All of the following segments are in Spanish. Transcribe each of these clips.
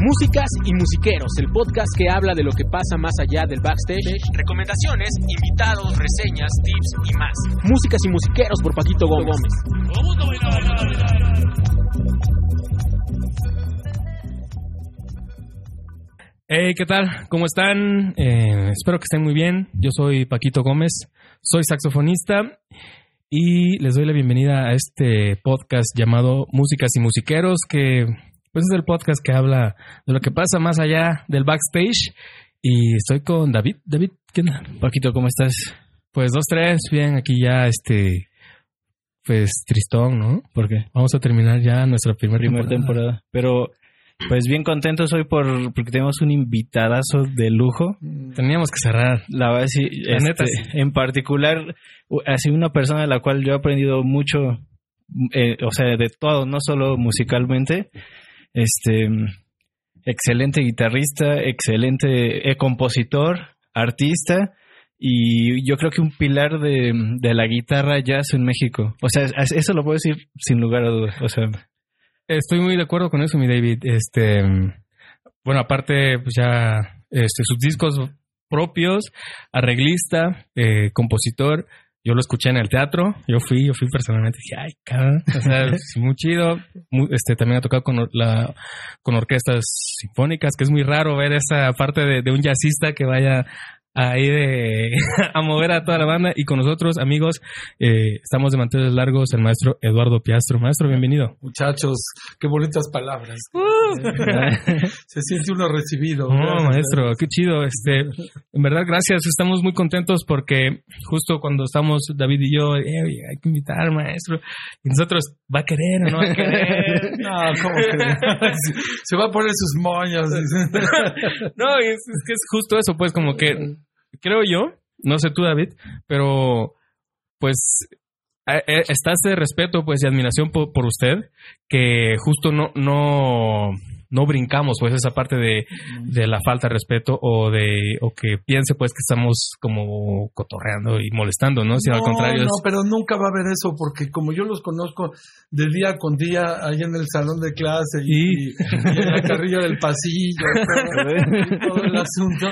Músicas y Musiqueros, el podcast que habla de lo que pasa más allá del backstage, recomendaciones, invitados, reseñas, tips y más. Músicas y Musiqueros por Paquito Gómez. Hey, ¿qué tal? ¿Cómo están? Eh, espero que estén muy bien. Yo soy Paquito Gómez, soy saxofonista y les doy la bienvenida a este podcast llamado Músicas y Musiqueros, que pues es el podcast que habla de lo que pasa más allá del backstage. Y estoy con David. David, ¿qué onda? Paquito, ¿cómo estás? Pues dos, tres, bien, aquí ya este, pues tristón, ¿no? Porque Vamos a terminar ya nuestra primera primera temporada. temporada. Pero, pues bien contentos hoy por porque tenemos un invitadazo de lujo. Teníamos que cerrar. La verdad, sí, La este, neta, sí. en particular, sido una persona de la cual yo he aprendido mucho, eh, o sea, de todo, no solo musicalmente. Este, excelente guitarrista, excelente eh, compositor, artista. Y yo creo que un pilar de, de la guitarra jazz en México. O sea, es- eso lo puedo decir sin lugar a dudas. O sea, Estoy muy de acuerdo con eso, mi David. Este, bueno, aparte, pues ya, este, sus discos propios, arreglista, eh, compositor. Yo lo escuché en el teatro. Yo fui, yo fui personalmente. Dije, ay, cabrón. O sea, sí, muy chido. Muy- este, también ha tocado con la, con orquestas sinfónicas, que es muy raro ver esa parte de, de un jazzista que vaya ahí de, a mover a toda la banda. Y con nosotros, amigos, eh, estamos de manteles largos, el maestro Eduardo Piastro. Maestro, bienvenido. Muchachos, qué bonitas palabras. Se siente uno recibido. No, Gracias, maestro, qué chido. Este, en verdad, gracias. Estamos muy contentos porque justo cuando estamos David y yo, eh, hay que invitar, maestro. Y nosotros, ¿va a querer o no va a querer? No, ¿cómo crees? Se va a poner sus moños. no, es, es que es justo eso, pues, como que creo yo, no sé tú, David, pero pues eh, eh, está este respeto, pues, y admiración por, por usted, que justo no, no, no brincamos, pues, esa parte de, de la falta de respeto o de, o que piense, pues, que estamos como cotorreando y molestando, ¿no? Sino al contrario, no, es- pero nunca va a haber eso porque como yo los conozco de día con día ahí en el salón de clase y, y en la carrilla del pasillo todo, y todo el asunto.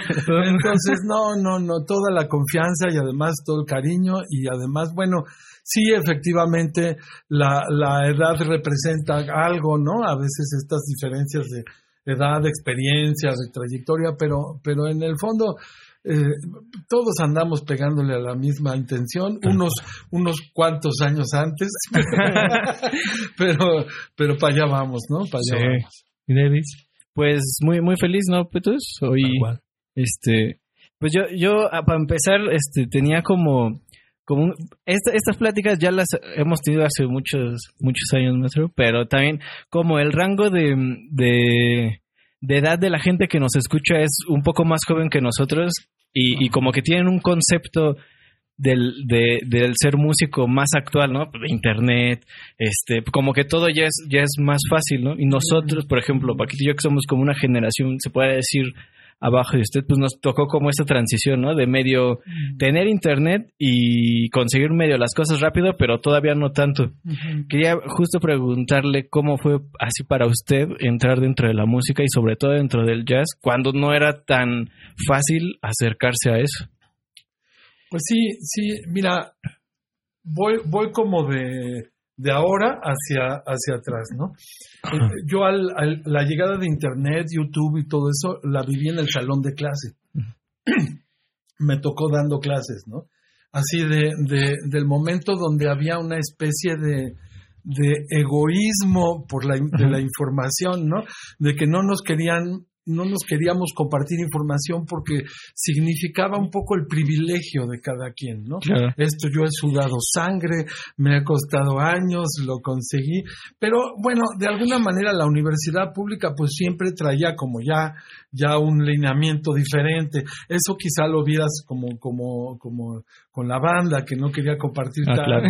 Entonces, no, no, no, toda la confianza y además todo el cariño y además, bueno, sí, efectivamente, la, la edad representa algo, ¿no? A veces estas diferencias de edad, de experiencia, de trayectoria, pero, pero en el fondo eh, todos andamos pegándole a la misma intención, unos, unos cuantos años antes, pero, pero para allá vamos, ¿no? Para allá Sí. vamos. ¿Y David? Pues muy, muy feliz, ¿no, Petus? Hoy, este, pues yo, yo, ah, para empezar, este, tenía como, como, un- esta- estas pláticas ya las hemos tenido hace muchos, muchos años, nuestro, pero también como el rango de, de, de edad de la gente que nos escucha es un poco más joven que nosotros y, y como que tienen un concepto del, de, del ser músico más actual, ¿no? De internet, este, como que todo ya es, ya es más fácil, ¿no? Y nosotros, por ejemplo, Paquito y yo que somos como una generación, se puede decir abajo de usted, pues nos tocó como esta transición, ¿no? De medio tener internet y conseguir medio las cosas rápido, pero todavía no tanto. Quería justo preguntarle cómo fue así para usted entrar dentro de la música y sobre todo dentro del jazz, cuando no era tan fácil acercarse a eso. Pues sí, sí, mira, voy, voy como de, de ahora hacia, hacia atrás, ¿no? Eh, Yo al, al- la llegada de Internet, YouTube y todo eso, la viví en el salón de clase. Me tocó dando clases, ¿no? Así de, de- del momento donde había una especie de, de egoísmo por la, de la información, ¿no? De que no nos querían no nos queríamos compartir información porque significaba un poco el privilegio de cada quien, ¿no? Claro. Esto yo he sudado sangre, me ha costado años, lo conseguí, pero bueno, de alguna manera la universidad pública pues siempre traía como ya ya un lineamiento diferente. Eso quizá lo vieras como como como con la banda, que no quería compartir Ah, tanto, claro.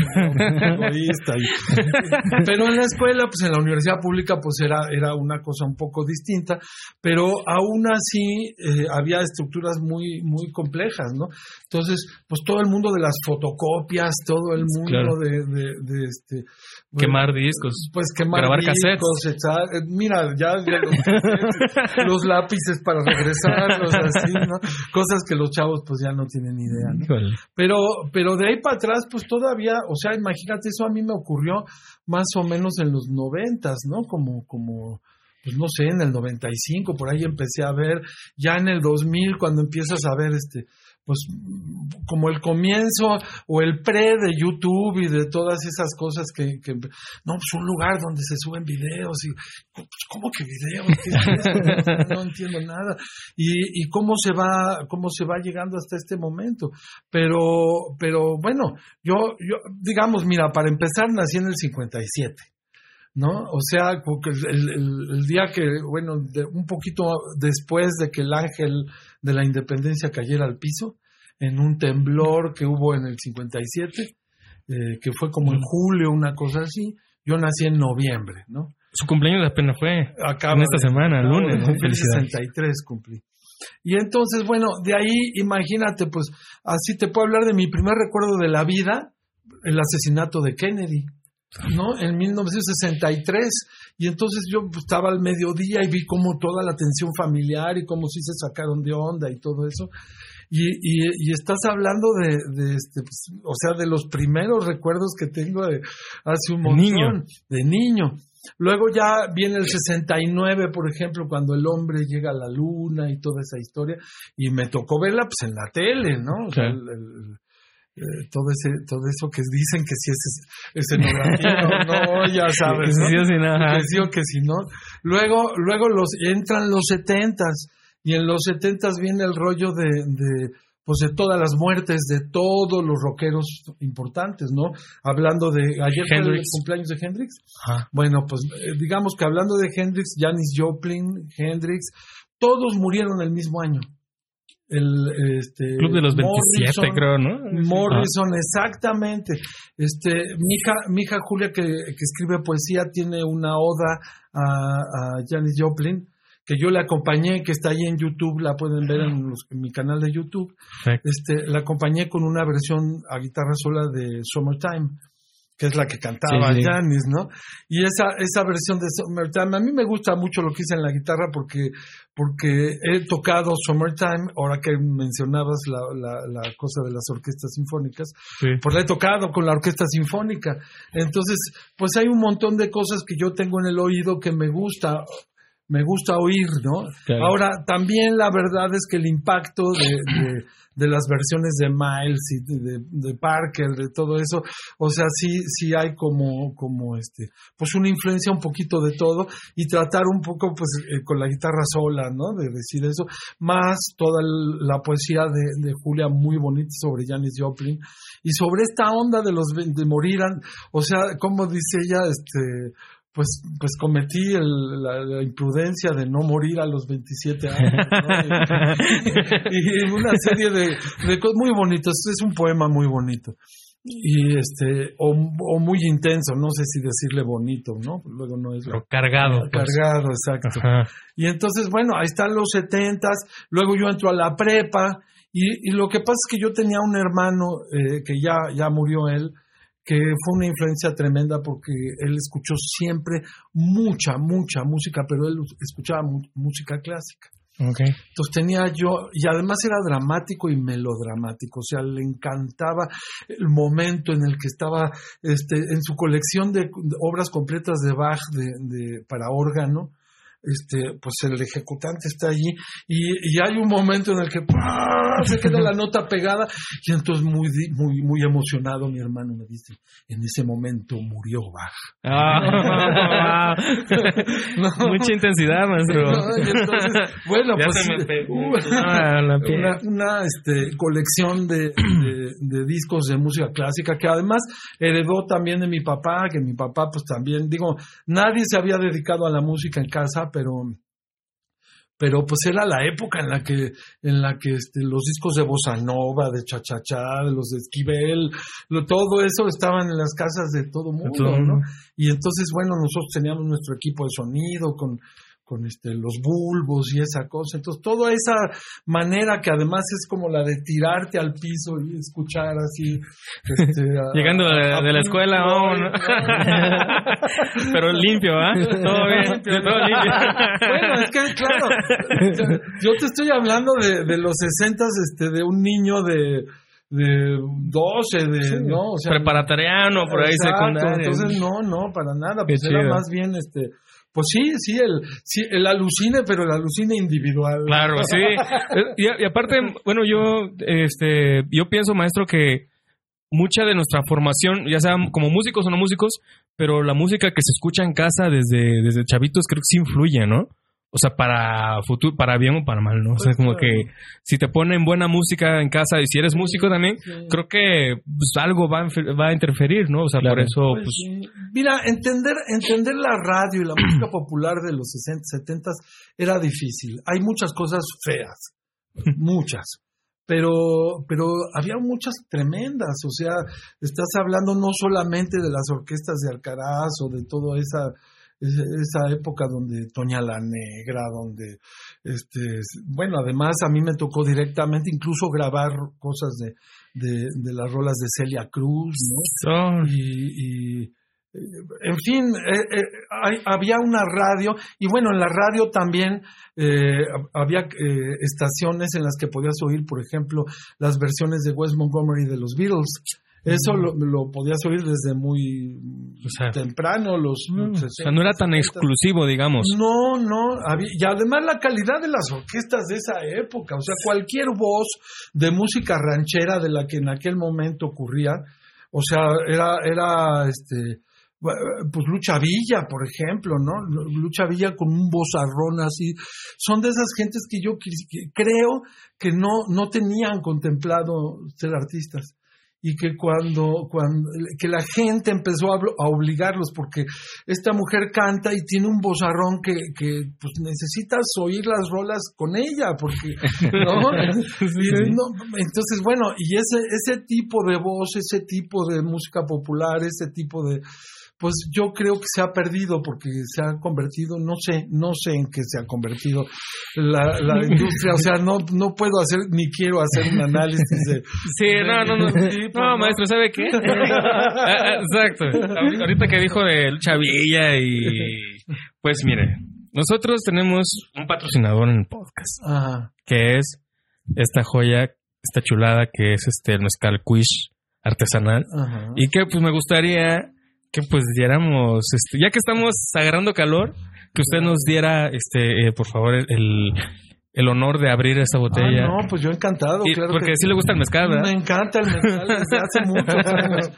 y- pero en la escuela, pues en la universidad pública, pues era, era una cosa un poco distinta, pero aún así eh, había estructuras muy, muy complejas, ¿no? Entonces, pues todo el mundo de las fotocopias, todo el mundo Claro. de, de, de este... Quemar discos. Pues quemar Grabar discos, echa- eh, Mira, ya, ya los, cassettes, los lápices para regresarlos, así, ¿no? Cosas que los chavos pues ya no tienen idea, ¿no? Pero, pero de ahí para atrás, pues todavía, o sea, imagínate, eso a mí me ocurrió más o menos en los noventas, ¿no? Como, como, pues no sé, en el 95, por ahí empecé a ver, ya en el 2000, cuando empiezas a ver este, pues como el comienzo o el pre de YouTube y de todas esas cosas que, que no, pues un lugar donde se suben videos y, pues, ¿cómo que videos? ¿Qué es esto? No, no entiendo nada. Y, y cómo se va, cómo se va llegando hasta este momento. Pero, pero bueno, yo, yo, digamos, mira, para empezar nací en el 57. ¿No? O sea, porque el, el- el día que, bueno, de- un poquito después de que el ángel de la independencia cayera al piso, en un temblor que hubo en el 57, eh, que fue como en julio, una cosa así, yo nací en noviembre, ¿no? Su cumpleaños apenas fue. Acaba En esta de- semana, lunes, de ¿no? cumplir Felicidades. 63 cumplí. Y entonces, bueno, de ahí, imagínate, pues, así te puedo hablar de mi primer recuerdo de la vida, el asesinato de Kennedy, ¿no? En 1963. Y entonces yo pues, estaba al mediodía y vi como toda la tensión familiar y cómo sí se sacaron de onda y todo eso. Y, y, y estás hablando de, de este, pues, o sea, de los primeros recuerdos que tengo de hace un montón, niño. de niño. Luego ya viene el 69, por ejemplo, cuando el hombre llega a la luna y toda esa historia, y me tocó verla pues en la tele, ¿no? O sea, Claro. el- el- eh, todo ese, todo eso que dicen que si es escenografía no, ya sabes, ¿no? sí, sí, no, ajá. que sí o que si no. Luego, luego los entran los setentas y en los setentas viene el rollo de, de pues de todas las muertes de todos los rockeros importantes, ¿no? Hablando de ayer fue el cumpleaños de Hendrix. Ajá. Bueno, pues eh, digamos que hablando de Hendrix, Janis Joplin, Hendrix, todos murieron el mismo año. El este, Club de los 27, Morrison, creo, ¿no? Morrison, exactamente. Este, mi hija, mi hija Julia, que, que escribe poesía, tiene una oda a, a Janis Joplin, que yo le acompañé, que está ahí en YouTube, la pueden ver en, los- en mi canal de YouTube. Perfecto. Este, la acompañé con una versión a guitarra sola de Summertime, que es la que cantaba Sí, sí. Janis, ¿no? Y esa, esa versión de Summertime, a mí me gusta mucho lo que hice en la guitarra porque, porque he tocado Summertime, ahora que mencionabas la, la, la cosa de las orquestas sinfónicas, Sí. pues la he tocado con la orquesta sinfónica. Entonces, pues hay un montón de cosas que yo tengo en el oído que me gusta, me gusta oír, ¿no? Claro. Ahora, también la verdad es que el impacto de, de- de las versiones de Miles y de, de- Parker, de todo eso, o sea, sí, sí hay como, como este, pues una influencia un poquito de todo y tratar un poco, pues, eh, con la guitarra sola, ¿no? De decir eso, más toda la poesía de, de Julia muy bonita sobre Janis Joplin y sobre esta onda de los de morir, o sea, como dice ella, este, pues, pues cometí el- la, la imprudencia de no morir a los 27 años. ¿no? Y, y una serie de, de cosas muy bonitas. Es un poema muy bonito. Y este, o, o muy intenso, no sé si decirle bonito, ¿no? Luego no es lo- cargado. pues. cargado, exacto. Ajá. Y entonces, bueno, ahí están los setentas, luego yo entro a la prepa, y, y lo que pasa es que yo tenía un hermano eh, que ya, ya murió él, que fue una influencia tremenda porque él escuchó siempre mucha, mucha música, pero él escuchaba música clásica. Entonces tenía yo, y además era dramático y melodramático, o sea, le encantaba el momento en el que estaba este, en su colección de, de obras completas de Bach de, de- para órgano. Este, pues el ejecutante está allí y, y hay un momento en el que ¡pah! se queda la nota pegada y entonces muy, muy, muy emocionado mi hermano me dice, en ese momento murió Bach. Ah, No. Mucha intensidad, maestro. No, y entonces, bueno, Ya pues uh, Ah, una, este, colección de, de- de discos de música clásica que además heredó también de mi papá, que mi papá pues también, digo, nadie se había dedicado a la música en casa, pero pero pues era la época en la que en la que este, los discos de bossa nova de cha cha cha de los de Esquivel lo, todo eso estaban en las casas de todo mundo ¿no? y entonces bueno nosotros teníamos nuestro equipo de sonido con con este los bulbos y esa cosa entonces toda esa manera que además es como la de tirarte al piso y escuchar así este, a- Llegando de, a- de la escuela, vámonos. Floyd, Pero limpio, ¿ah? Todo bien, todo limpio. bueno, es que claro, yo te estoy hablando de, de los sesentas, este, de un niño de, de 12, de, ¿no? O sea, Preparatoriano, por ahí exacto, secundaria. Entonces, no, no, para nada, Qué pues era más bien, este, pues sí, sí, el, sí, el alucine, pero el alucine individual. Claro, sí. Eh, Y, y aparte, bueno, yo, este, yo pienso, maestro, que mucha de nuestra formación, ya sea como músicos o no músicos, pero la música que se escucha en casa desde, desde chavitos creo que sí influye, ¿no? O sea, para futuro, para bien o para mal, ¿no? O sea, como claro. que si te ponen buena música en casa y si eres músico también, Sí. creo que pues, algo va a, va a interferir, ¿no? O sea, por eso, Pues pues, sí. Mira, entender, entender la radio y la música popular de los 60, 70 era difícil. Hay muchas cosas feas, muchas. Pero, pero había muchas tremendas, o sea, estás hablando no solamente de las orquestas de Alcaraz o de toda esa, esa, esa época donde Toña la Negra, donde, este, bueno, además a mí me tocó directamente incluso grabar cosas de, de, de las rolas de Celia Cruz, ¿no? y, y, en fin, eh, eh, hay- había una radio y bueno, en la radio también eh, había estaciones en las que podías oír, por ejemplo, las versiones de Wes Montgomery de los Beatles. Eso lo, lo podías oír desde muy O sea, temprano, los, o sea, no era tan 60. exclusivo, digamos. No, no, había- y además la calidad de las orquestas de esa época, o sea, cualquier voz de música ranchera de la que en aquel momento ocurría, o sea, era, era, este, pues Lucha Villa, por ejemplo, ¿no? Lucha Villa con un vozarrón así, son de esas gentes que yo creo que no, no tenían contemplado ser artistas y que cuando, cuando que la gente empezó a, a obligarlos porque esta mujer canta y tiene un vozarrón que, que pues necesitas oír las rolas con ella porque ¿no? Y no, entonces bueno y ese ese tipo de voz ese tipo de música popular ese tipo de pues yo creo que se ha perdido porque se ha convertido, no sé, no sé en qué se ha convertido la, la industria, o sea, no, no puedo hacer ni quiero hacer un análisis de... Sí, no, no, no. No, maestro, ¿sabe qué? Ah, ah, Exacto. Ahor- Ahorita que dijo de Chavilla y... Pues mire, nosotros tenemos un patrocinador en el podcast, Ajá, que es esta joya, esta chulada que es este el mezcal quiche artesanal. ajá. Y que pues me gustaría que pues diéramos, este, ya que estamos agarrando calor, que usted nos diera, este, eh, por favor, el, el honor de abrir botella. Ah, no, pues yo encantado, Y- claro. porque que sí le gusta el mezcal, Me ¿verdad? encanta el mezcal desde hace muchos años.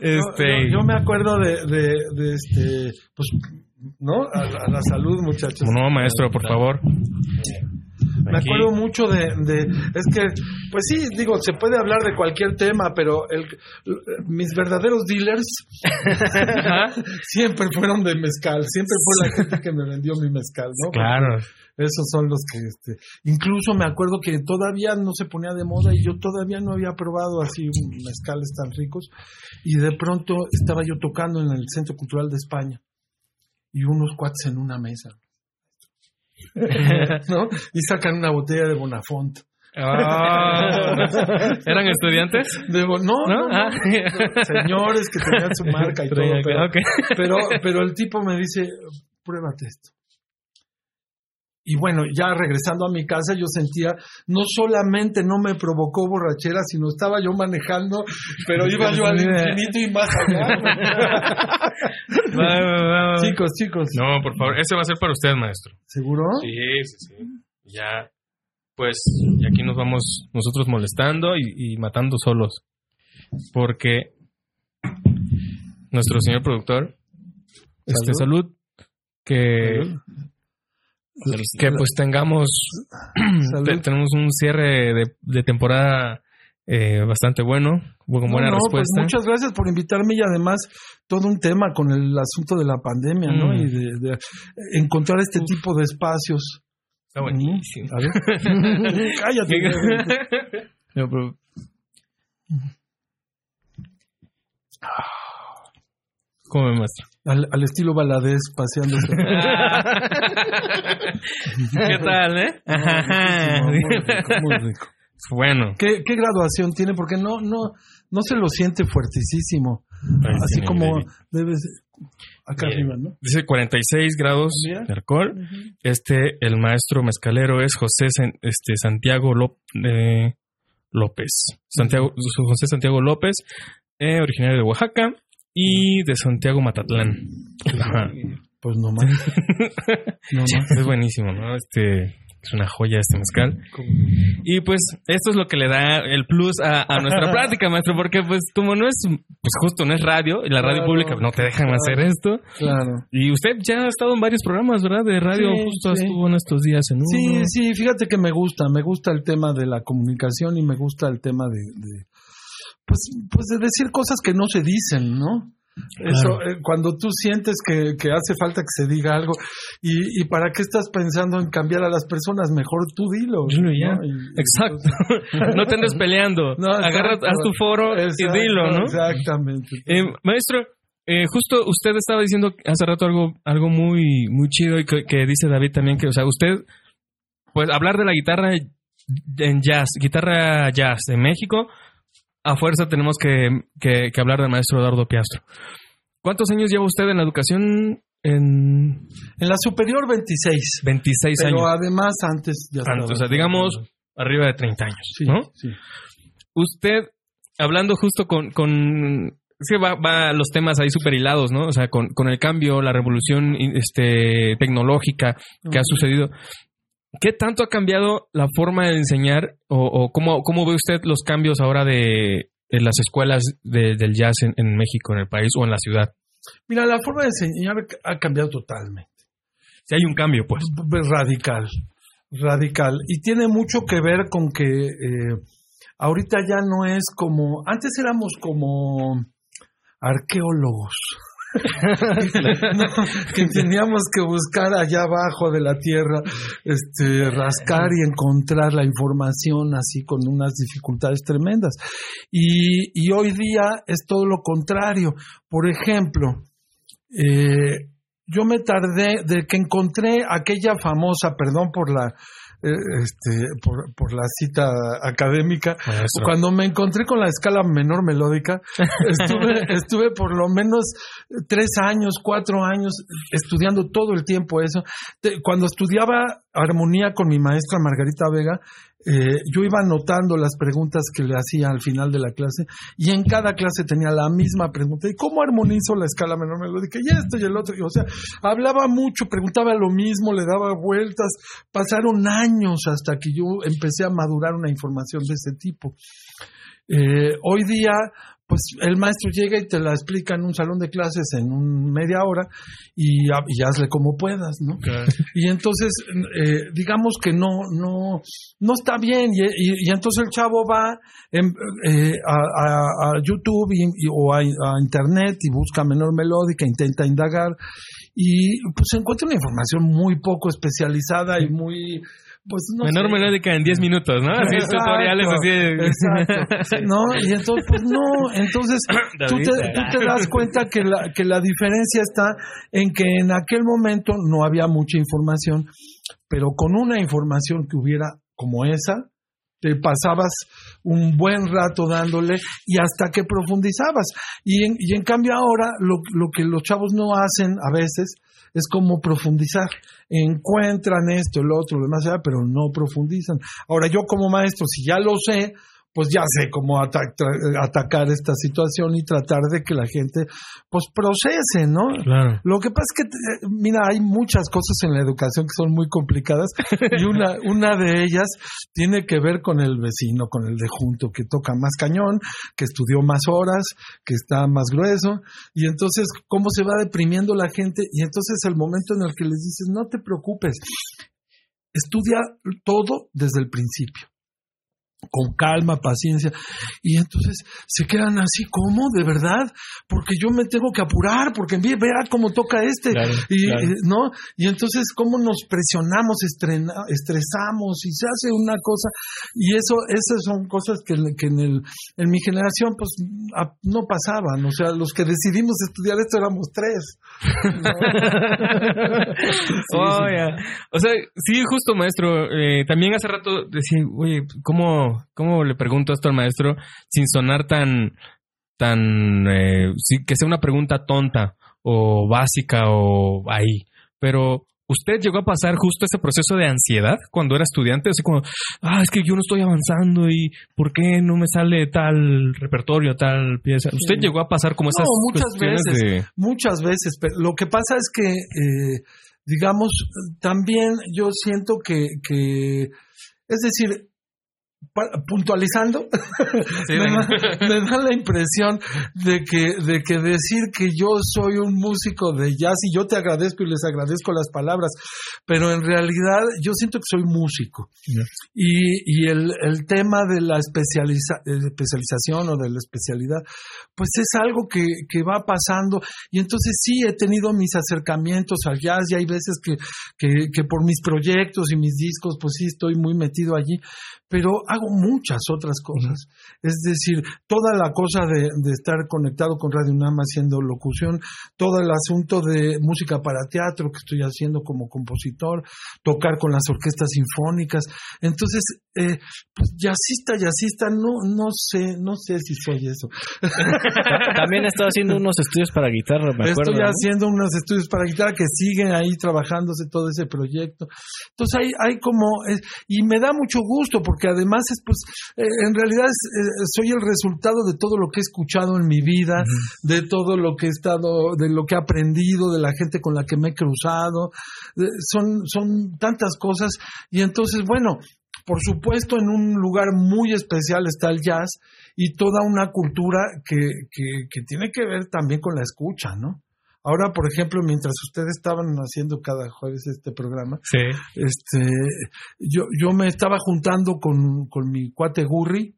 Este, Yo, yo me acuerdo de, de, de este, pues, ¿no? A, la- a la salud, muchachos. no, maestro, por favor. Me Aquí. acuerdo mucho de, de, es que, pues sí, digo, se puede hablar de cualquier tema, pero el, mis verdaderos dealers siempre fueron de mezcal, siempre fue la gente que me vendió mi mezcal, ¿no? Claro. Esos son los que, este, incluso me acuerdo que todavía no se ponía de moda y yo todavía no había probado así mezcales tan ricos y de pronto estaba yo tocando en el Centro Cultural de España y unos cuates en una mesa, ¿no? Y sacan una botella de Bonafont. Ah, ¿Eran estudiantes? De Bo- no, ¿No? no, no, Ah. señores que tenían su marca y todo, pero, pero el tipo me dice, pruébate esto. Y bueno, ya regresando a mi casa, yo sentía, no solamente no me provocó borrachera, sino estaba yo manejando, pero iba yo al infinito y más allá. Va. chicos, chicos, No, por favor, ese va a ser para usted, maestro. ¿seguro? Sí, sí, sí. Ya, pues, y aquí nos vamos nosotros molestando y, y matando solos. Porque nuestro señor productor, este, salud, que, que pues tengamos, te- tenemos un cierre de, de temporada eh, bastante bueno, con buena No, no, pues respuesta. muchas gracias por invitarme y además todo un tema con el asunto de la pandemia, ¿no? Mm. Y de, de encontrar este tipo de espacios Está buenísimo. A ver. Cállate. No, pero- ¿Cómo me muestra? Al, al estilo baladés paseándose. ¿Qué tal, eh? Muy rico, muy rico. Bueno. ¿Qué, qué graduación tiene? Porque no, no, no se lo siente fuertísimo. Así como debe ser. Acá arriba, ¿no? Dice 46 grados Mira. de alcohol. Este, el maestro mezcalero es José este, Santiago Ló- eh, López. Santiago, José Santiago López, eh, originario de Oaxaca y de Santiago Matatlán. Ajá. Pues no más. No más. Es buenísimo, ¿no? Este es una joya este mezcal. Y pues esto es lo que le da el plus a, a nuestra plática, maestro, porque pues como no es, pues justo no es radio, y la radio Claro, pública no te dejan claro. hacer esto. Claro. Y usted ya ha estado en varios programas, ¿verdad? De radio, Sí, justo sí. estuvo en estos días en uno. Sí, sí, fíjate que me gusta, me gusta el tema de la comunicación y me gusta el tema de, de, pues, pues de decir cosas que no se dicen, ¿no? Eso, eh, cuando tú sientes que, que hace falta que se diga algo y, y para qué estás pensando en cambiar a las personas, mejor tú dilo. Dilo ya. ¿no? Y- Exacto. no te andes peleando. No, Agarra, haz tu foro Exacto, y dilo, ¿no? Exactamente. Eh, maestro, eh, justo usted estaba diciendo hace rato algo, algo muy, muy chido y que, que dice David también que, o sea, usted, pues hablar de la guitarra en jazz, guitarra jazz en México, a fuerza tenemos que, que, que hablar del maestro Eduardo Piastro. ¿Cuántos años lleva usted en la educación? En En la superior 26, 26 pero años. además antes ya Antes, o sea, digamos arriba de 30 años, Sí, ¿no? sí. usted, hablando justo con, con es que va, va los temas ahí super hilados, ¿no? O sea, con, con el cambio, la revolución este, tecnológica que ha sucedido. ¿Qué tanto ha cambiado la forma de enseñar o, o cómo, cómo ve usted los cambios ahora de, de las escuelas de- del jazz en, en México, en el país o en la ciudad? Mira, la forma de enseñar ha cambiado totalmente. Si hay un cambio, pues. Pues, Radical, radical. Y tiene mucho que ver con que eh, ahorita ya no es como, antes éramos como arqueólogos. Que teníamos que buscar allá abajo de la tierra, este, rascar y encontrar la información así con unas dificultades tremendas. Y, y hoy día es todo lo contrario. Por ejemplo, eh, yo me tardé de que encontré aquella famosa, perdón por la este, por, por la cita académica, Maestro. cuando me encontré con la escala menor melódica, estuve, estuve por lo menos tres años, cuatro años estudiando todo el tiempo eso. Cuando estudiaba armonía con mi maestra Margarita Vega, eh, yo iba anotando las preguntas que le hacía al final de la clase y en cada clase tenía la misma pregunta. ¿Y cómo armonizo la escala menor melódica? Y esto y el otro. O sea, hablaba mucho, preguntaba lo mismo, le daba vueltas. Pasaron años hasta que yo empecé a madurar una información de ese tipo. Eh, hoy día, pues el maestro llega y te la explica en un salón de clases en un media hora y, ha- y hazle como puedas, ¿no? Y entonces, eh, digamos que no, no, no está bien. Y, y- y entonces el chavo va en- eh, a, a- a YouTube o a, a Internet y busca menor melódica, intenta indagar y pues encuentra una información muy poco especializada y muy, pues no Menor melódica en 10 minutos, ¿no? Así Exacto, tutoriales así. de- Exacto. No, y entonces, pues no, entonces tú te, tú te das cuenta que la, que la diferencia está en que en aquel momento no había mucha información, pero con una información que hubiera como esa, te pasabas un buen rato dándole y hasta que profundizabas. Y en, y en cambio ahora lo, lo que los chavos no hacen a veces es como profundizar. Encuentran esto, el otro, lo demás, pero no profundizan. Ahora yo como maestro, si ya lo sé, pues ya sé cómo ata- atacar esta situación y tratar de que la gente pues procese, ¿no? Claro. Lo que pasa es que, eh, mira, hay muchas cosas en la educación que son muy complicadas y una, una de ellas tiene que ver con el vecino, con el de junto, que toca más cañón, que estudió más horas, que está más grueso y entonces cómo se va deprimiendo la gente y entonces el momento en el que les dices, no te preocupes, estudia todo desde el principio. Con calma, paciencia. Y entonces se quedan así, ¿cómo? ¿De verdad? Porque yo me tengo que apurar, porque vea cómo toca este. y, eh, ¿no? y entonces, ¿cómo nos presionamos, estresamos y se hace una cosa? Y eso, esas son cosas que, en, el, en mi generación, pues, no pasaban. O sea, los que decidimos estudiar esto éramos tres. O sea, sí, justo, maestro. Eh, también hace rato decía, oye, ¿cómo ¿cómo, le pregunto esto al maestro sin sonar tan, tan, eh, que sea una pregunta tonta o básica o ahí? Pero ¿Usted llegó a pasar justo ese proceso de ansiedad cuando era estudiante? Así como, ah, es que yo no estoy avanzando y ¿por qué no me sale tal repertorio, tal pieza? ¿Usted llegó a pasar como esas no, muchas veces, muchas veces. Pero lo que pasa es que, eh, digamos, también yo siento que, que, es decir, puntualizando, me, da, la impresión de que, de que decir que yo soy un músico de jazz y yo te agradezco y les agradezco las palabras, pero en realidad yo siento que soy músico. Y, el, tema de la especialización o de la especialidad, pues es algo que, va pasando. Y entonces sí he tenido mis acercamientos al jazz y hay veces que, que, que por mis proyectos y mis discos, pues sí estoy muy metido allí, pero hago muchas otras cosas. Es decir, toda la cosa de, estar conectado con Radio UNAM haciendo locución, todo el asunto de música para teatro que estoy haciendo como compositor, tocar con las orquestas sinfónicas. Entonces, eh, pues jazzista, jazzista, no, no sé, no sé si soy eso. También he estado haciendo unos estudios para guitarra, me Estoy haciendo unos estudios para guitarra que siguen ahí trabajándose todo ese proyecto. Entonces hay, hay como, y me da mucho gusto porque además es pues, eh, en realidad eh, soy el resultado de todo lo que he escuchado en mi vida, de todo lo que he estado, de lo que he aprendido, de la gente con la que me he cruzado, son, son tantas cosas y entonces, bueno, por supuesto, en un lugar muy especial está el jazz y toda una cultura que, que, que, tiene que ver también con la escucha, ¿no? Ahora, por ejemplo, mientras ustedes estaban haciendo cada jueves este programa, este, yo, yo me estaba juntando con, con mi cuate Gurri,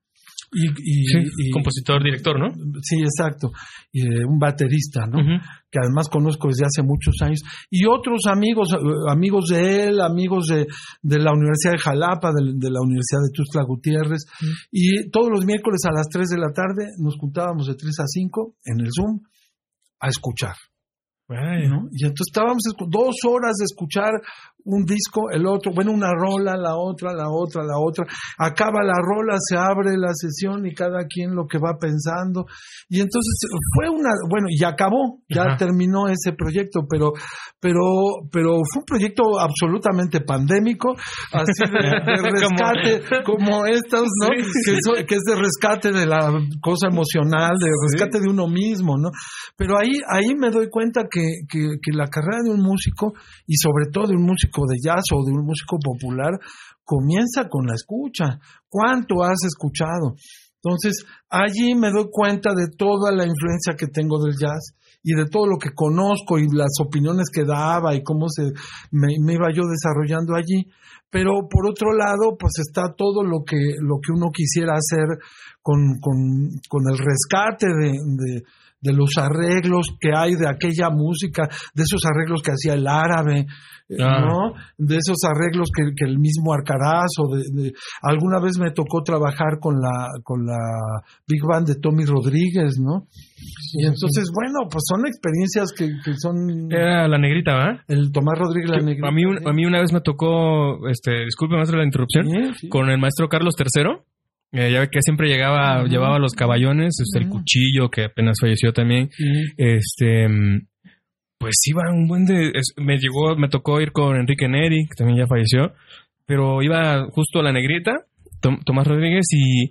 y, compositor, director, ¿no? Sí, exacto. Y, eh, un baterista, ¿no? Que además conozco desde hace muchos años. Y otros amigos, eh, amigos de él, amigos de, de la Universidad de Jalapa, de, la Universidad de Tuxtla Gutiérrez. Y todos los miércoles a las 3 de la tarde nos juntábamos de 3 a 5 en el Zoom a escuchar. Y entonces estábamos dos horas de escuchar un disco, el otro, bueno, una rola, la otra, la otra, la otra. Acaba la rola, se abre la sesión y cada quien lo que va pensando. Y entonces fue una, bueno, y acabó, ya terminó ese proyecto, pero, pero, pero fue un proyecto absolutamente pandémico, así de, rescate, como, estos, ¿no? Que, es de rescate de la cosa emocional, de rescate de uno mismo, ¿no? Pero ahí, ahí me doy cuenta que, que, que la carrera de un músico, y sobre todo de un músico de jazz o de un músico popular comienza con la escucha. ¿Cuánto has escuchado? Entonces, allí me doy cuenta de toda la influencia que tengo del jazz y de todo lo que conozco y las opiniones que daba y cómo se me, iba yo desarrollando allí. Pero por otro lado, pues está todo lo que, lo que uno quisiera hacer con, con, el rescate de de los arreglos que hay de aquella música, de esos arreglos que hacía el árabe, eh, ah. ¿no? De esos arreglos que, el mismo Arcaraz o de, alguna vez me tocó trabajar con la con la Big Band de Tommy Rodríguez, ¿no? y entonces, bueno, pues son experiencias que, son... Era la negrita, ¿verdad? El Tomás Rodríguez la negrita. A mí, a mí una vez me tocó, este, disculpe maestro la interrupción, con el maestro Carlos III eh, ya ve que siempre llegaba, llevaba los caballones, este, el cuchillo que apenas falleció también. Este, pues iba un buen de, me llegó, me tocó ir con Enrique Neri, que también ya falleció, pero iba justo a la negrita, Tomás Rodríguez y,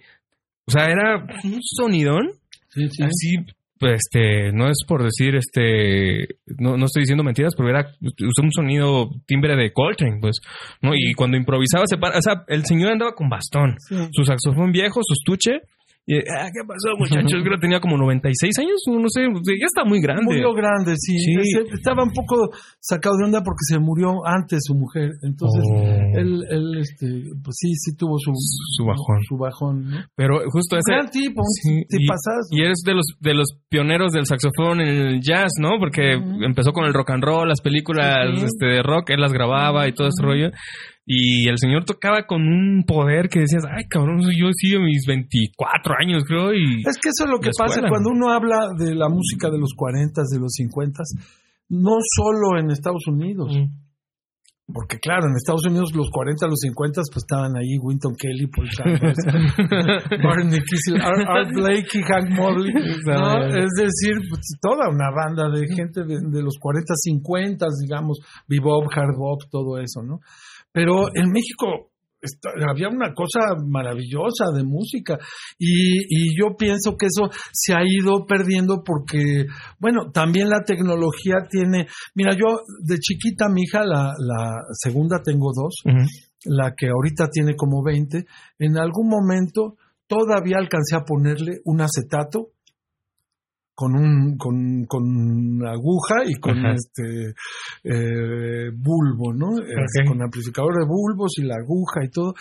o sea, era un sonidón, así pues, este, no es por decir, este, no, no estoy diciendo mentiras, pero era usó un sonido timbre de Coltrane, pues, ¿no? Y cuando improvisaba, se para, o sea, el señor andaba con bastón, su saxofón viejo, su estuche, Y, ah, ¿qué pasó, muchachos? Creo que tenía como 96 años, no sé, ya está muy grande. Murió grande, sí. Sí. Ese- estaba un poco sacado de onda porque se murió antes su mujer. Entonces, Oh. él, él, este, pues sí, sí tuvo su, Su bajón. Su bajón, ¿no? Pero justo ese... Gran tipo, Sí, y, y eres de los de los pioneros del saxofón en el jazz, ¿no? Porque empezó con el rock and roll, las películas este, de rock, él las grababa y todo ese rollo. Y el señor tocaba con un poder que decías, ay, cabrón, yo sí a mis 24 años, creo, y... Es que eso es lo que pasa escuela. cuando uno habla de la música de los 40, de los 50, no solo en Estados Unidos. Porque claro, en Estados Unidos los 40, los 50, pues estaban ahí Winton Kelly, Paul Chambers, Barney Kissel, Art, Art Blakey, Hank Mobley, ¿no? Es decir, pues, toda una banda de gente de, de los 40, 50, digamos, bebop, hard bop, todo eso, ¿no? Pero en México esta- había una cosa maravillosa de música y, y yo pienso que eso se ha ido perdiendo porque, bueno, también la tecnología tiene, mira, yo de chiquita mi hija, la, la segunda tengo dos, la que ahorita tiene como 20, en algún momento todavía alcancé a ponerle un acetato con un con, con aguja y con Ajá. este eh, bulbo, ¿no? Ok. Con amplificador de bulbos y la aguja y todo.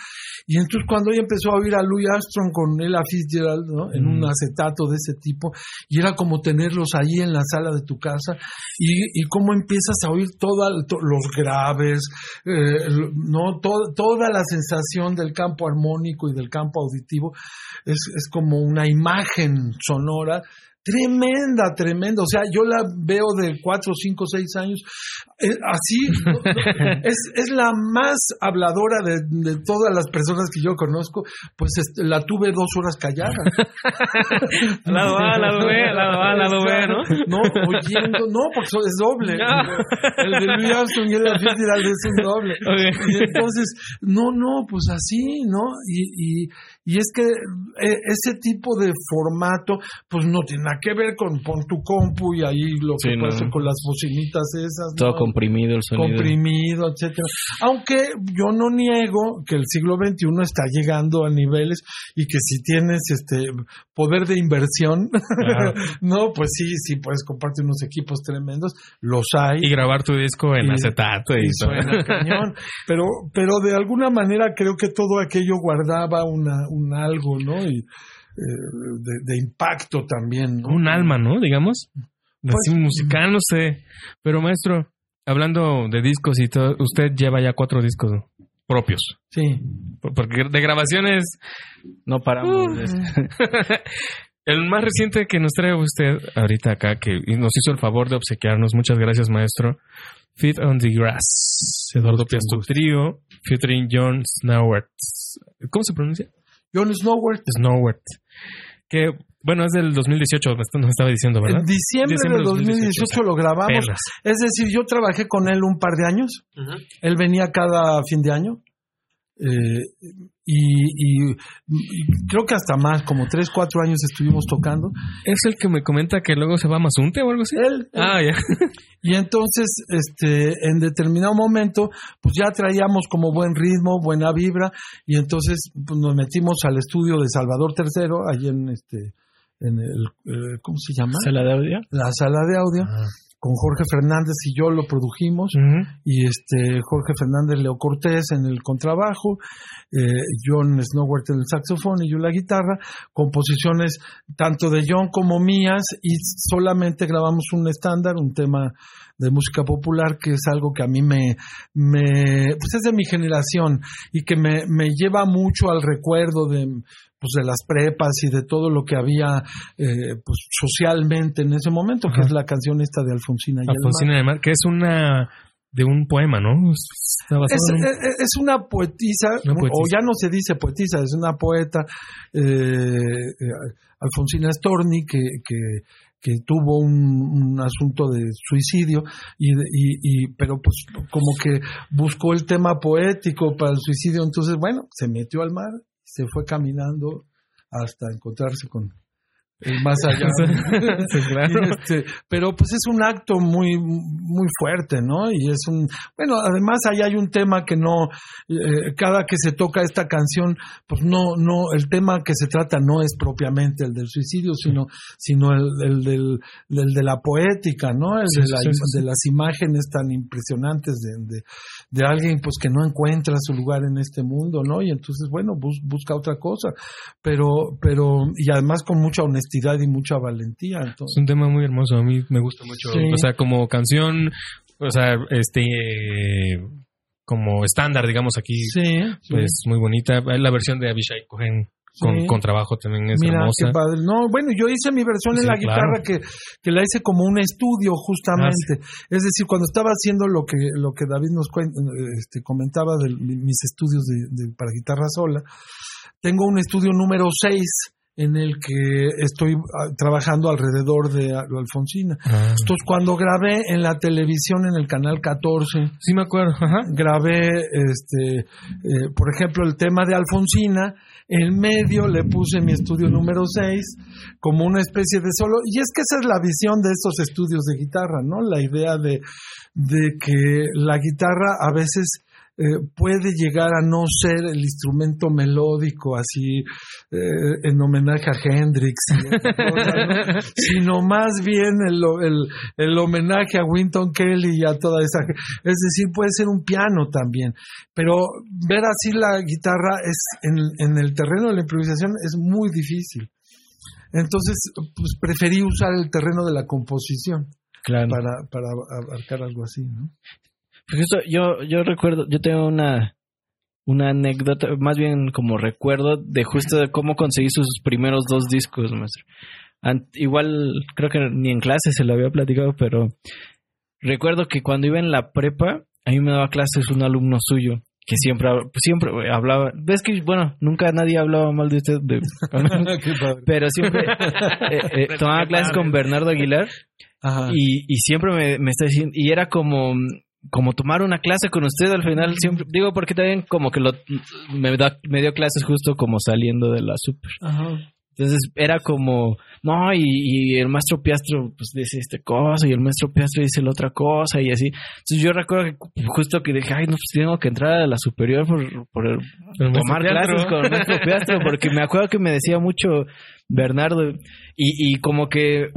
Y entonces cuando ella empezó a oír a Louis Armstrong con Ella Fitzgerald, ¿no? En un Mm. acetato de ese tipo, y era como tenerlos ahí en la sala de tu casa, y, y cómo empiezas a oír toda, to- los graves, eh, no To- toda la sensación del campo armónico y del campo auditivo, es, es como una imagen sonora tremenda, tremenda. O sea, yo la veo de 4, 5, 6 años. eh, así, no, no, es, es la más habladora de, de todas las personas que yo conozco. Pues este, la tuve dos horas callada. Lado A, lado B, lado A, lado B, ¿no? No, oyendo, no, porque eso es doble. El de Louis Armstrong y el de Fitzgerald es un doble. Y entonces, no, no, pues así, ¿no? Y, y, y es que eh, ese tipo de formato, pues no tiene nada que ver con pon tu compu y ahí lo que Sí, puede no. hacer con las bocinitas esas. Todo ¿no? comprimido el sonido. comprimido, etcétera. Aunque yo no niego que el siglo XXI está llegando a niveles y que si tienes este poder de inversión, Claro. no, pues sí, sí puedes comprarte unos equipos tremendos, los hay. Y grabar tu disco en Y- acetato y, y todo. suena cañón. Pero, pero de alguna manera creo que todo aquello guardaba una, un algo, ¿no? Y, eh, de, de impacto también, ¿no? Un alma, ¿no? Digamos. Pues, Así musical, no sé. Pero maestro, hablando de discos y todo, usted lleva ya cuatro discos ¿no? propios. Sí. Por- Porque de grabaciones, No paramos. Uh. el más reciente que nos trae usted ahorita acá, que nos hizo el favor de obsequiarnos, muchas gracias maestro, Feet on the Grass, Eduardo Piastro Trio, featuring John Snowert. ¿Cómo se pronuncia? John Snowworth. Snowert. Que, bueno, es del 2018, me nos estaba diciendo, ¿verdad? En diciembre, Diciembre de del 2018 lo grabamos. Es decir, yo trabajé con él un par de años. Él venía cada fin de año. Eh, y, y- y creo que hasta más, como tres, cuatro años estuvimos tocando. ¿Es el que me comenta que luego se va a Mazunte o algo así? Él, Ah, ya. Y entonces, este, en determinado momento, pues ya traíamos como buen ritmo, buena vibra, y entonces pues, nos metimos al estudio de Salvador III, ahí en este, en el, eh, ¿cómo se llama? ¿Sala de audio? La sala de audio, con Jorge Fernández y yo lo produjimos, y este, Jorge Fernández Leo Cortés en el contrabajo, eh, John Snowworth en el saxofón y yo la guitarra, composiciones tanto de John como mías, y solamente grabamos un estándar, un tema de música popular que es algo que a mí me, me pues es de mi generación y que me, me lleva mucho al recuerdo de pues de las prepas y de todo lo que había eh, pues socialmente en ese momento que es la canción esta de Alfonsina y el mar. Alfonsina del Mar, que es una de un poema, ¿no? Es, una poetisa, Una poetisa. o ya no se dice poetisa, es una poeta, eh, eh, Alfonsina Storni, que, que, que tuvo un, un asunto de suicidio, y, y, y- pero pues como que buscó el tema poético para el suicidio, entonces bueno, se metió al mar, se fue caminando hasta encontrarse con, el más allá. Sí, claro. Y este, pero pues es un acto muy muy fuerte, ¿no? Y es un bueno, además ahí hay un tema que no eh, cada que se toca esta canción, pues no no el tema que se trata no es propiamente el del suicidio, sino sino el, el del, de la poética, ¿no? El Sí, de, la- sí. de las imágenes tan impresionantes de, de, de alguien pues que no encuentra su lugar en este mundo, ¿no? Y entonces, bueno, bus- busca otra cosa, pero pero y además con mucha honestidad y mucha valentía, Es entonces. un tema muy hermoso, a mí me gusta mucho. Sí. O sea, como canción, o sea, este, eh, como estándar, digamos aquí, Sí, pues muy bonita. La versión de Abishai Cohen con, Sí. con trabajo también es Mira, qué hermosa. padre. No, bueno, yo hice mi versión en Sí, la claro. guitarra que, que la hice como un estudio justamente. Es decir, cuando estaba haciendo lo que lo que David nos cuen- este, comentaba de mis estudios de, de- para guitarra sola, tengo un estudio número 6 en el que estoy ah, trabajando alrededor de Al- Alfonsina. Ah. Entonces, cuando grabé en la televisión en el canal 14, Sí me acuerdo, ajá. grabé, este, eh, por ejemplo, el tema de Alfonsina. En medio le puse mi estudio número 6 como una especie de solo. Y es que esa es la visión de estos estudios de guitarra, ¿no? La idea de, de que la guitarra a veces eh, puede llegar a no ser el instrumento melódico así eh, en homenaje a Hendrix, cosas, ¿no? sino más bien el, el, el homenaje a Winton Kelly y a toda esa es decir puede ser un piano también pero ver así la guitarra es en, en el terreno de la improvisación es muy difícil entonces pues preferí usar el terreno de la composición Claro. para, para abarcar algo así ¿no? Pues yo, yo recuerdo, yo tengo una, una anécdota, más bien como recuerdo de justo de cómo conseguí sus primeros dos discos, maestro. Ant- igual, creo que ni en clase se lo había platicado, pero recuerdo que cuando iba en la prepa, a mí me daba clases un alumno suyo que siempre, siempre hablaba, ves que, bueno, nunca nadie hablaba mal de usted, de- pero siempre eh, eh, tomaba clases con Bernardo Aguilar Ajá. y, y siempre me, me está diciendo, y era como, como tomar una clase con usted al final, siempre, digo, porque también como que lo, me, da, me dio clases justo como saliendo de la super. Ajá. Entonces era como, no, y, y el maestro Piastro pues dice esta cosa, y el maestro Piastro dice la otra cosa, y así. Entonces yo recuerdo que justo que dije, ay, no, pues tengo que entrar a la superior por, por El tomar clases con el maestro Piastro, porque me acuerdo que me decía mucho Bernardo, y, y como que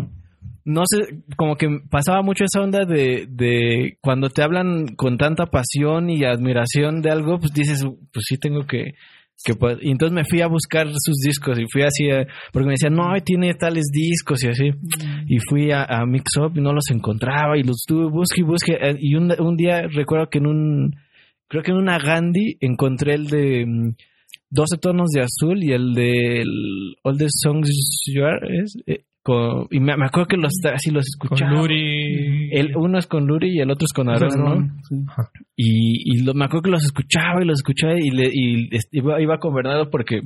no sé, como que pasaba mucho esa onda de, de cuando te hablan con tanta pasión y admiración de algo, pues dices, pues sí tengo que, que pues, y entonces me fui a buscar sus discos y fui así, a- porque me decían, no, tiene tales discos y así, y fui a, a Mix Up y no los encontraba y los tuve, busque y busque, eh, y un, un día recuerdo que en un, creo que en una Gandhi encontré el de mm, 12 tonos de azul y el de All the Songs You Are, ¿es? Con- y me, me acuerdo que los así los Con escuchaba. Luri. El, uno es con Luri y el otro es con Aaron, ¿no? Sí. Y, y lo- me acuerdo que los escuchaba y los escuchaba y, le, y iba, iba con Bernardo porque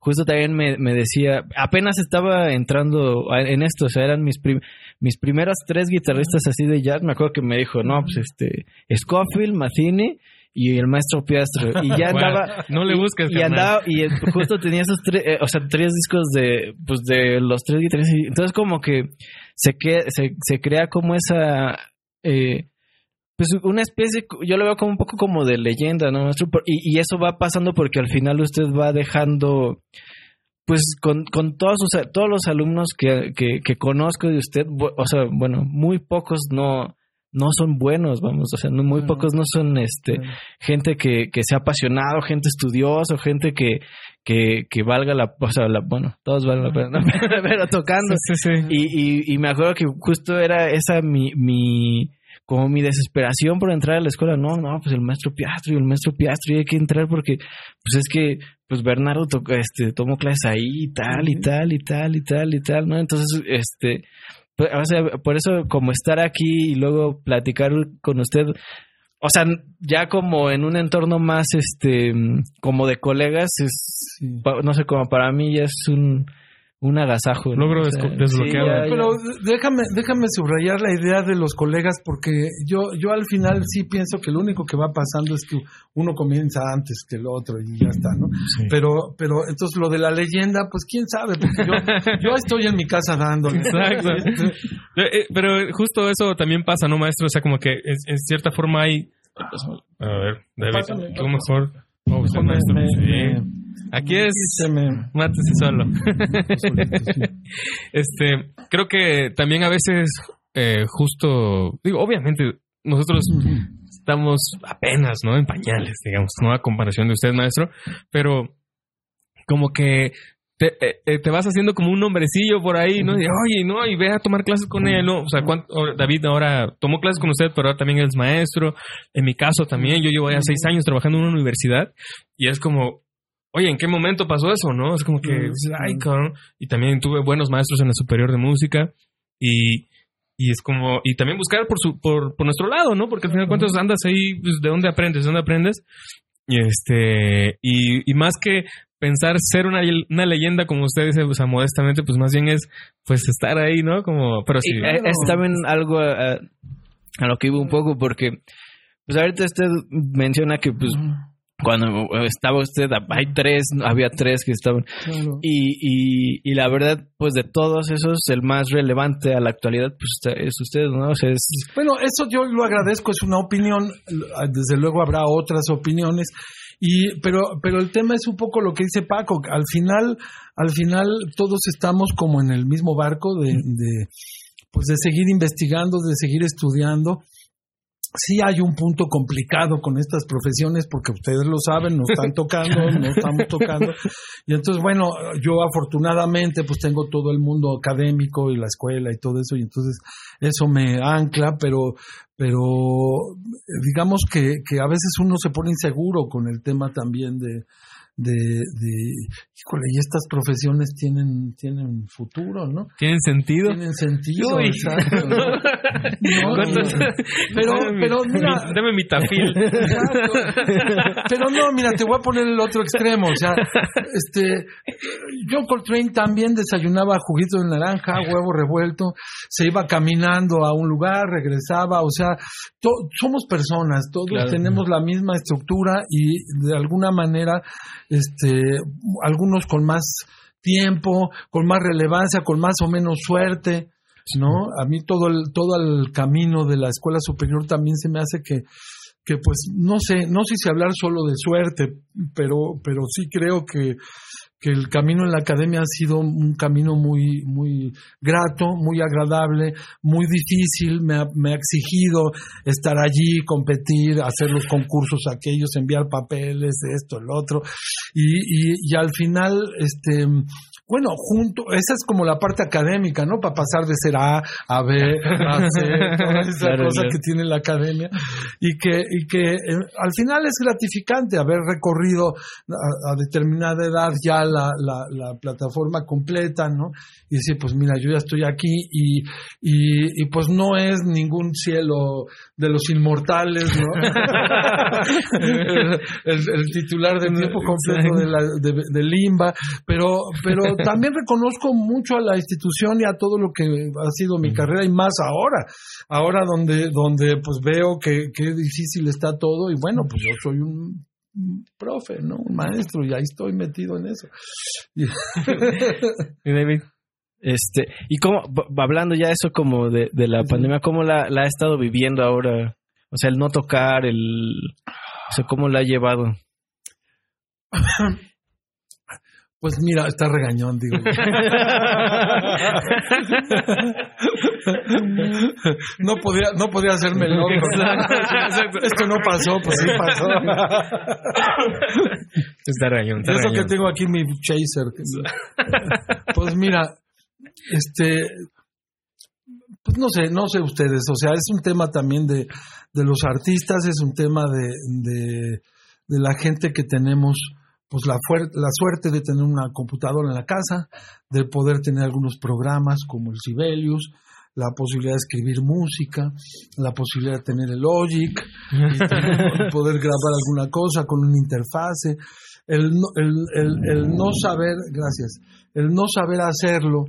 justo también me, me decía, apenas estaba entrando en esto, o sea, eran mis, prim- mis primeros tres guitarristas así de jazz, me acuerdo que me dijo, no, pues este, Scofield, Matheny y el maestro Piastro. Y ya Bueno, andaba... no le busques, Y andaba, y justo tenía esos tres, eh, o sea, tres discos de, pues de los tres guitarristas. Entonces como que se, que, se, se crea como esa, eh, pues una especie, yo lo veo como un poco como de leyenda, ¿no? maestro? Y, y eso va pasando porque al final usted va dejando, pues con, con todos, sus, todos los alumnos que, que, que conozco de usted, o sea, bueno, muy pocos no no son buenos, vamos, o sea, no, muy Claro. pocos no son este Claro. gente que, que sea apasionado, gente estudiosa, gente que, que, que valga la, o sea, la, bueno, todos valen la pena, ¿no? pero tocando. Sí, sí, sí. Y, y, y me acuerdo que justo era esa mi, mi, como mi desesperación por entrar a la escuela. No, no, pues el maestro Piastro y el maestro Piastro y hay que entrar porque, pues es que, pues Bernardo tocó, este, tomó clases ahí y tal, y tal, y tal, y tal, y tal, ¿no? Entonces, este, o sea, por eso como estar aquí y luego platicar con usted, o sea, ya como en un entorno más, este, como de colegas, es, Sí. no sé, como para mí ya es un, un agasajo. ¿no? Logro O sea, desco- desbloqueado. sí, ya- ya- Pero déjame, déjame subrayar la idea de los colegas porque yo, yo al final sí pienso que lo único que va pasando es que uno comienza antes que el otro y ya está, ¿no? Pero, pero entonces lo de la leyenda, pues quién sabe, porque yo, yo estoy en mi casa dándole. Exacto. Eh, eh, Pero justo eso también pasa, ¿no, maestro? O sea, como que es- en cierta forma hay... A ver, David, Pásame, tú mejor. Oh, usted, maestro. me- Sí. me- Aquí es... Mátese solo. este, creo que también a veces, eh, justo, digo, obviamente, nosotros estamos apenas, ¿no? En pañales, digamos, no a comparación de usted, maestro, pero como que te, eh, eh, te vas haciendo como un hombrecillo por ahí, ¿no? Y, oye, no, y ve a tomar clases con él, ¿no? O sea, ¿cuánto- ahora, David ahora tomó clases con usted, pero ahora también es maestro. En mi caso también, yo llevo ya seis años trabajando en una universidad y es como, oye, ¿en qué momento pasó eso, no? Es como que, ay, cabrón. Y también tuve buenos maestros en la superior de música y, y es como, y también buscar por, su, por, por nuestro lado, ¿no? Porque al final de cuentas andas ahí, pues, ¿de dónde aprendes? ¿De dónde aprendes? Y este, y, y más que pensar ser una, una leyenda, como usted dice, o sea, modestamente, pues más bien es, pues estar ahí, ¿no? Como, pero sí. Y, eh, es también algo eh, a lo que iba un poco, porque pues ahorita usted menciona que pues cuando estaba usted, hay tres, había tres que estaban. Claro. Y, y, y la verdad, pues de todos esos, el más relevante a la actualidad, pues es usted, ¿no? O sea, es, Bueno, eso yo lo agradezco, es una opinión, desde luego habrá otras opiniones, y pero pero el tema es un poco lo que dice Paco, al final al final todos estamos como en el mismo barco de, de pues de seguir investigando, de seguir estudiando. Sí hay un punto complicado con estas profesiones porque ustedes lo saben, nos están tocando, nos estamos tocando. Y entonces, bueno, yo afortunadamente pues tengo todo el mundo académico y la escuela y todo eso y entonces eso me ancla, pero pero digamos que, que a veces uno se pone inseguro con el tema también de, de, de híjole, y estas profesiones tienen, tienen futuro, ¿no? ¿Tienen sentido? Tienen sentido, Uy. exacto. ¿no? No, ¿Cuántos- pero, pero mira, mi- Dame mi tafil. Pero no, mira, te voy a poner el otro extremo. O sea, este, John Coltrane también desayunaba juguito de naranja, huevo revuelto, se iba caminando a un lugar, regresaba. O sea, to- somos personas, todos Claro. tenemos la misma estructura y de alguna manera, este, algunos con más tiempo, con más relevancia, con más o menos suerte. ¿no? A mí todo el, todo el camino de la escuela superior también se me hace que, que pues no sé, no sé si hablar solo de suerte, pero, pero sí creo que, que el camino en la academia ha sido un camino muy, muy grato, muy agradable, muy difícil, me ha, me ha exigido estar allí, competir, hacer los concursos aquellos, enviar papeles, esto, el otro, y, y, y al final, este, bueno, junto, esa es como la parte académica, ¿no? Para pasar de ser A a B, a C, toda esa Claro, cosa que tiene la academia y que, y que eh, al final es gratificante haber recorrido a, a determinada edad ya la, la, la plataforma completa, ¿no? Y decir, pues mira, yo ya estoy aquí y, y, y pues no es ningún cielo de los inmortales, ¿no? el, el- el titular de tiempo completo de, la, de, de Limba, pero, pero también reconozco mucho a la institución y a todo lo que ha sido mi carrera y más ahora, ahora donde, donde pues veo que, que difícil está todo y bueno, pues yo soy un profe, ¿no? Un maestro y ahí estoy metido en eso. Y- David. este, y cómo, hablando ya eso como de, de la pandemia, ¿cómo la, la ha estado viviendo ahora? O sea, el no tocar, el, o sea, ¿cómo la ha llevado? Pues mira, está regañón, digo. no podía, no podía hacerme loco. Esto no pasó, pues sí pasó. Está regañón, está Eso que tengo aquí mi chaser. Pues mira, este, pues no sé, no sé ustedes, o sea, es un tema también de, de los artistas, es un tema de, de, de la gente que tenemos pues la, la suerte de tener una computadora en la casa, de poder tener algunos programas como el Sibelius, la posibilidad de escribir música, la posibilidad de tener el Logic, y poder grabar alguna cosa con una interfase. el, el, el- el no saber, gracias, el no saber hacerlo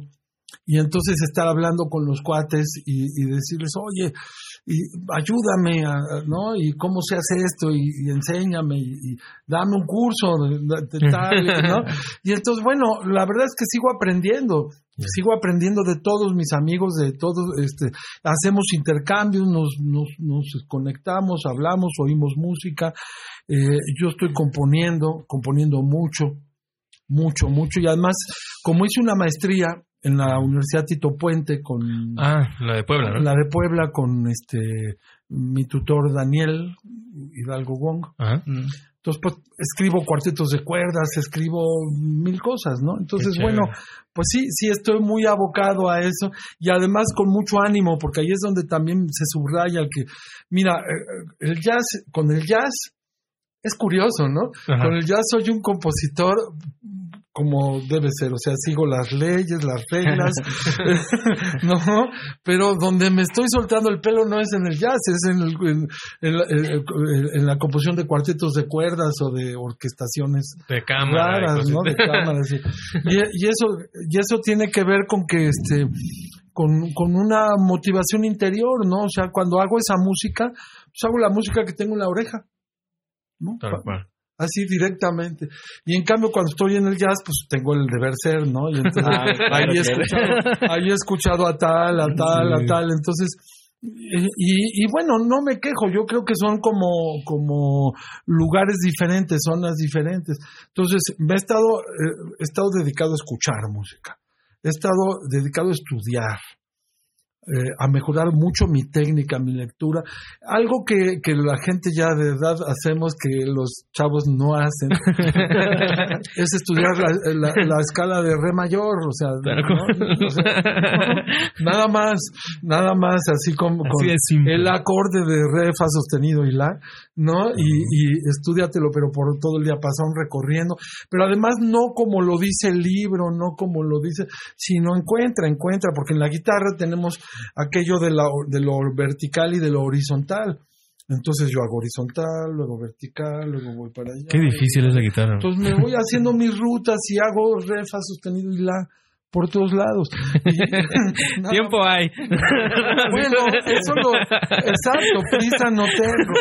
y entonces estar hablando con los cuates y decirles, oye, y ayúdame, a- ¿no? Y cómo se hace esto y, y enséñame y, y dame un curso de, de tal, ¿no? Y entonces, bueno, la verdad es que sigo aprendiendo. Sigo aprendiendo de todos mis amigos, de todos, este, hacemos intercambios, nos, nos, nos conectamos, hablamos, oímos música. Eh, yo estoy componiendo, componiendo mucho, mucho, mucho. Y además, como hice una maestría en la Universidad Tito Puente con Ah, la de Puebla, ¿no? la de Puebla con este mi tutor Daniel Hidalgo Wong. Ajá. Entonces, pues, escribo cuartetos de cuerdas, escribo mil cosas, ¿no? Entonces, bueno, pues sí, sí estoy muy abocado a eso y además con mucho ánimo, porque ahí es donde también se subraya el que, mira, eh, el jazz, con el jazz es curioso, ¿no? Ajá. Con el jazz soy un compositor como debe ser, o sea, sigo las leyes, las reglas, no, pero donde me estoy soltando el pelo no es en el jazz, es en, el- en- en- en la composición de cuartetos de cuerdas o de orquestaciones De cámara. raras. ¿no? De cámaras, sí. y, y eso, y eso tiene que ver con que este con, con una motivación interior, ¿no? O sea, cuando hago esa música, pues hago la música que tengo en la oreja. ¿no? Tal cual. Así directamente. Y en cambio, cuando estoy en el jazz, pues tengo el deber ser, ¿no? Y entonces Ah, claro ahí, he escuchado, ahí he escuchado a tal, a tal, a tal. Entonces, y, y bueno, no me quejo. Yo creo que son como, como lugares diferentes, zonas diferentes. Entonces, me he estado, eh, he estado dedicado a escuchar música. He estado dedicado a estudiar. Eh, a mejorar mucho mi técnica, mi lectura. Algo que, que la gente ya de edad hacemos que los chavos no hacen es estudiar la, la- la escala de re mayor, o sea, ¿no? O sea, nada más, nada más, así como Así el acorde de re, fa sostenido y la, ¿no? Y, y estudiatelo, pero por todo el día pasaron recorriendo, pero además no como lo dice el libro, no como lo dice, sino encuentra, encuentra, porque en la guitarra tenemos aquello de, la, de lo vertical y de lo horizontal. Entonces yo hago horizontal, luego vertical, luego voy para allá. Qué difícil es la guitarra. Entonces me voy haciendo mis rutas y hago re, fa sostenido y la por todos lados. Y- Tiempo hay. bueno, eso lo. Exacto, prisa no tengo.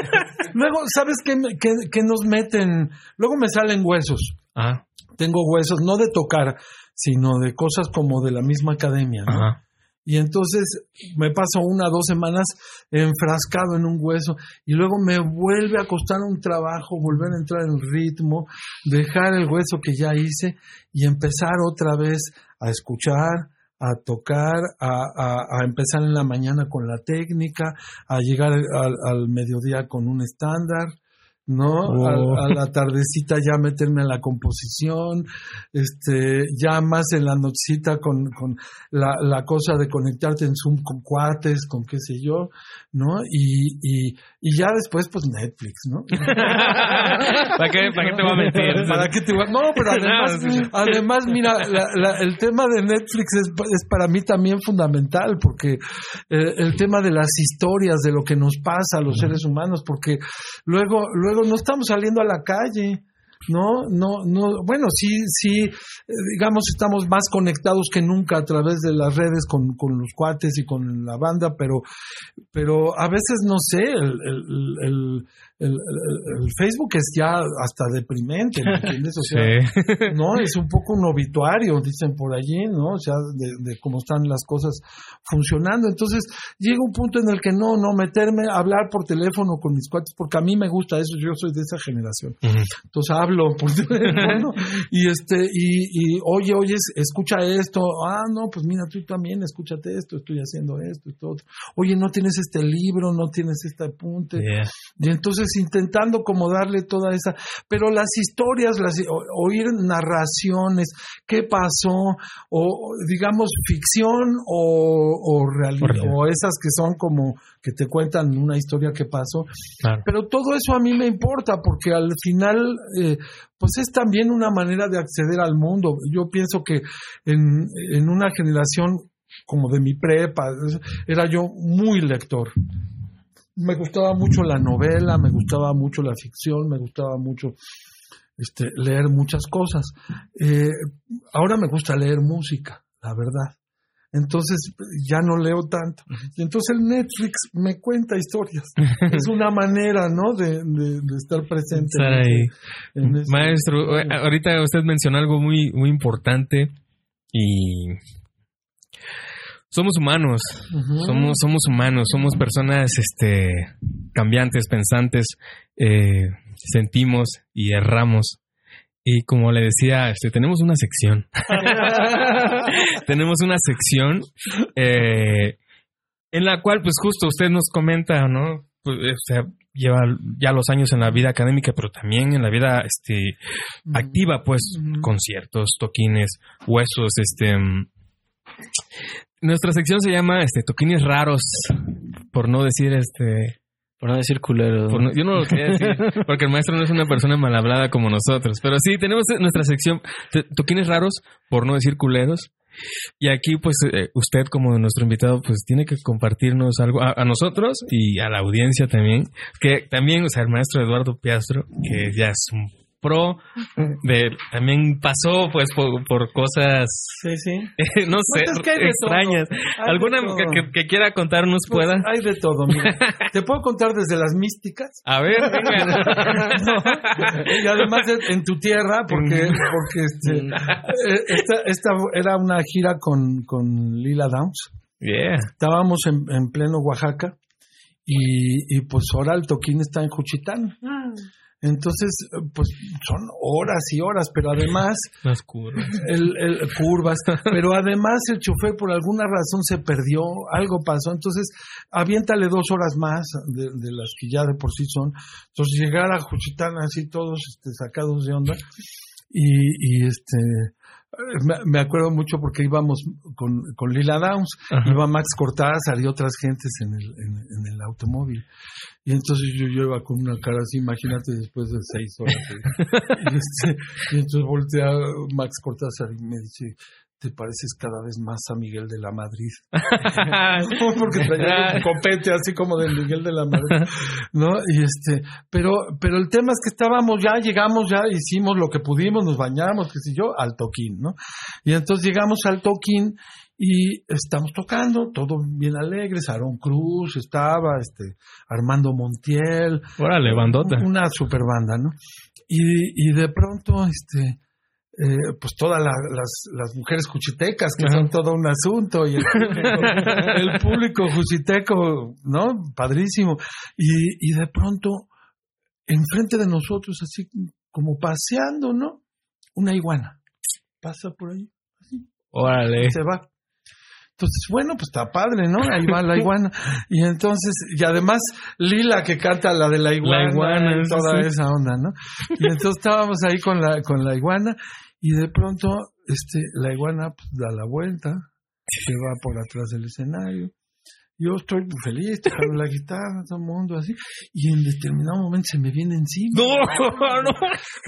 Luego, ¿sabes qué, me- qué- qué nos meten? Luego me salen huesos. Ah, Tengo huesos, no de tocar, sino de cosas como de la misma academia, ¿no? ajá. Y entonces me paso una, dos semanas enfrascado en un hueso y luego me vuelve a costar un trabajo volver a entrar en ritmo, dejar el hueso que ya hice y empezar otra vez a escuchar, a tocar, a, a- empezar en la mañana con la técnica, a llegar al, al mediodía con un estándar. ¿No? Oh. A, a la tardecita ya meterme a la composición, este, ya más en la nochecita con, con la, la cosa de conectarte en Zoom con cuates, con qué sé yo, ¿no? Y, y, y ya después, pues Netflix, ¿no? ¿Para qué, ¿Para qué te voy a mentir? ¿Para qué te voy a- No, pero además, además mira, la- la- el tema de Netflix es, es para mí también fundamental, porque eh, el tema de las historias, de lo que nos pasa a los seres humanos, porque luego, luego no estamos saliendo a la calle. No, no, no, bueno, sí, sí, digamos, estamos más conectados que nunca a través de las redes con, con los cuates y con la banda, pero, pero a veces no sé, el, el, el- el- el Facebook es ya hasta deprimente, ¿me entiendes? O sea, Sí. no, es un poco un obituario, dicen por allí, ¿no? O sea, de, de cómo están las cosas funcionando. Entonces, llega un punto en el que no, no meterme a hablar por teléfono con mis cuates, porque a mí me gusta eso, yo soy de esa generación. Entonces hablo por teléfono y este, y, y oye, oye, es- escucha esto, ah, no, pues mira, tú también escúchate esto, estoy haciendo esto, esto, otro. Oye, no tienes este libro, no tienes este apunte. Yeah. Y entonces intentando como darle toda esa, pero las historias, las o- oír narraciones, qué pasó, o digamos ficción o, o Realidad. o esas que son como que te cuentan una historia que pasó. Claro. Pero todo eso a mí me importa porque al final, eh, pues es también una manera de acceder al mundo. Yo pienso que en, en una generación como de mi prepa, era yo muy lector me gustaba mucho la novela, me gustaba mucho la ficción, me gustaba mucho este, leer muchas cosas. Eh, ahora me gusta leer música, la verdad. Entonces ya no leo tanto. Y entonces el Netflix me cuenta historias. es una manera, ¿no? De, de, de estar presente. Estar ahí. En ese, Maestro, en ahorita usted mencionó algo muy, muy importante y somos humanos, uh -huh. somos, somos humanos, somos personas este, cambiantes, pensantes, eh, sentimos y erramos. Y como le decía, este, tenemos una sección. tenemos una sección eh, en la cual, pues justo usted nos comenta, ¿no? Pues, o sea, lleva ya los años en la vida académica, pero también en la vida este, activa, pues, conciertos, toquines, huesos, este... Nuestra sección se llama este, Toquines Raros, por no decir este... Por no decir culero. No, yo no lo quería decir, porque el maestro no es una persona mal hablada como nosotros. Pero sí, tenemos nuestra sección Toquines Raros, por no decir culeros. Y aquí, pues, eh, usted como nuestro invitado, pues, tiene que compartirnos algo a, a, nosotros y a la audiencia también. Que también, o sea, el maestro Eduardo Piastro, que ya es un pro, de, también pasó, pues, por, por cosas, sí, sí. no sé, pues extrañas. ¿Alguna que, que, quiera contarnos pues pueda? Hay de todo, mira. ¿Te puedo contar desde las místicas? A ver, venga. no, y además en tu tierra, porque, porque este, esta, esta era una gira con, con Lila Downs. Yeah. Estábamos en, en pleno Oaxaca y, y, pues ahora el toquín está en Juchitán. Ah. Entonces, pues son horas y horas, pero además... Las curvas. El, el, curvas, pero además el chofer por alguna razón se perdió, algo pasó, entonces aviéntale dos horas más de, de las que ya de por sí son. Entonces llegar a Juchitán así todos este, sacados de onda y, y este me acuerdo mucho porque íbamos con, con Lila Downs, Ajá. iba Max Cortázar y otras gentes en el, en, en, el automóvil. Y entonces yo, yo iba con una cara así, imagínate después de seis horas. y, este, y entonces voltea Max Cortázar y me dice, te pareces cada vez más a Miguel de la Madrid. Porque traía un copete así como de Miguel de la Madrid. ¿No? Y este, pero, pero el tema es que estábamos ya, llegamos ya, hicimos lo que pudimos, nos bañamos, qué sé yo, al toquín, ¿no? Y entonces llegamos al toquín y estamos tocando, todo bien alegre, Aaron Cruz estaba, este, Armando Montiel. Órale, bandota. Una super banda, ¿no? Y, y de pronto, este, eh, pues todas la, las, las mujeres juchitecas, que Ajá. son todo un asunto, y el público, el público juchiteco, ¿no? Padrísimo. Y, y de pronto, enfrente de nosotros, así como paseando, ¿no? Una iguana. Pasa por ahí. Así. Órale. Se va. Entonces, bueno, pues está padre, ¿no? Ahí va la iguana. Y entonces, y además, Lila que canta la de la iguana, la iguana y toda sí. esa onda, ¿no? Y entonces estábamos ahí con la, con la iguana, y de pronto, este, la iguana pues, da la vuelta, se va por atrás del escenario. Yo estoy feliz, tocando la guitarra, todo el mundo así, y en determinado momento se me viene encima. No, no.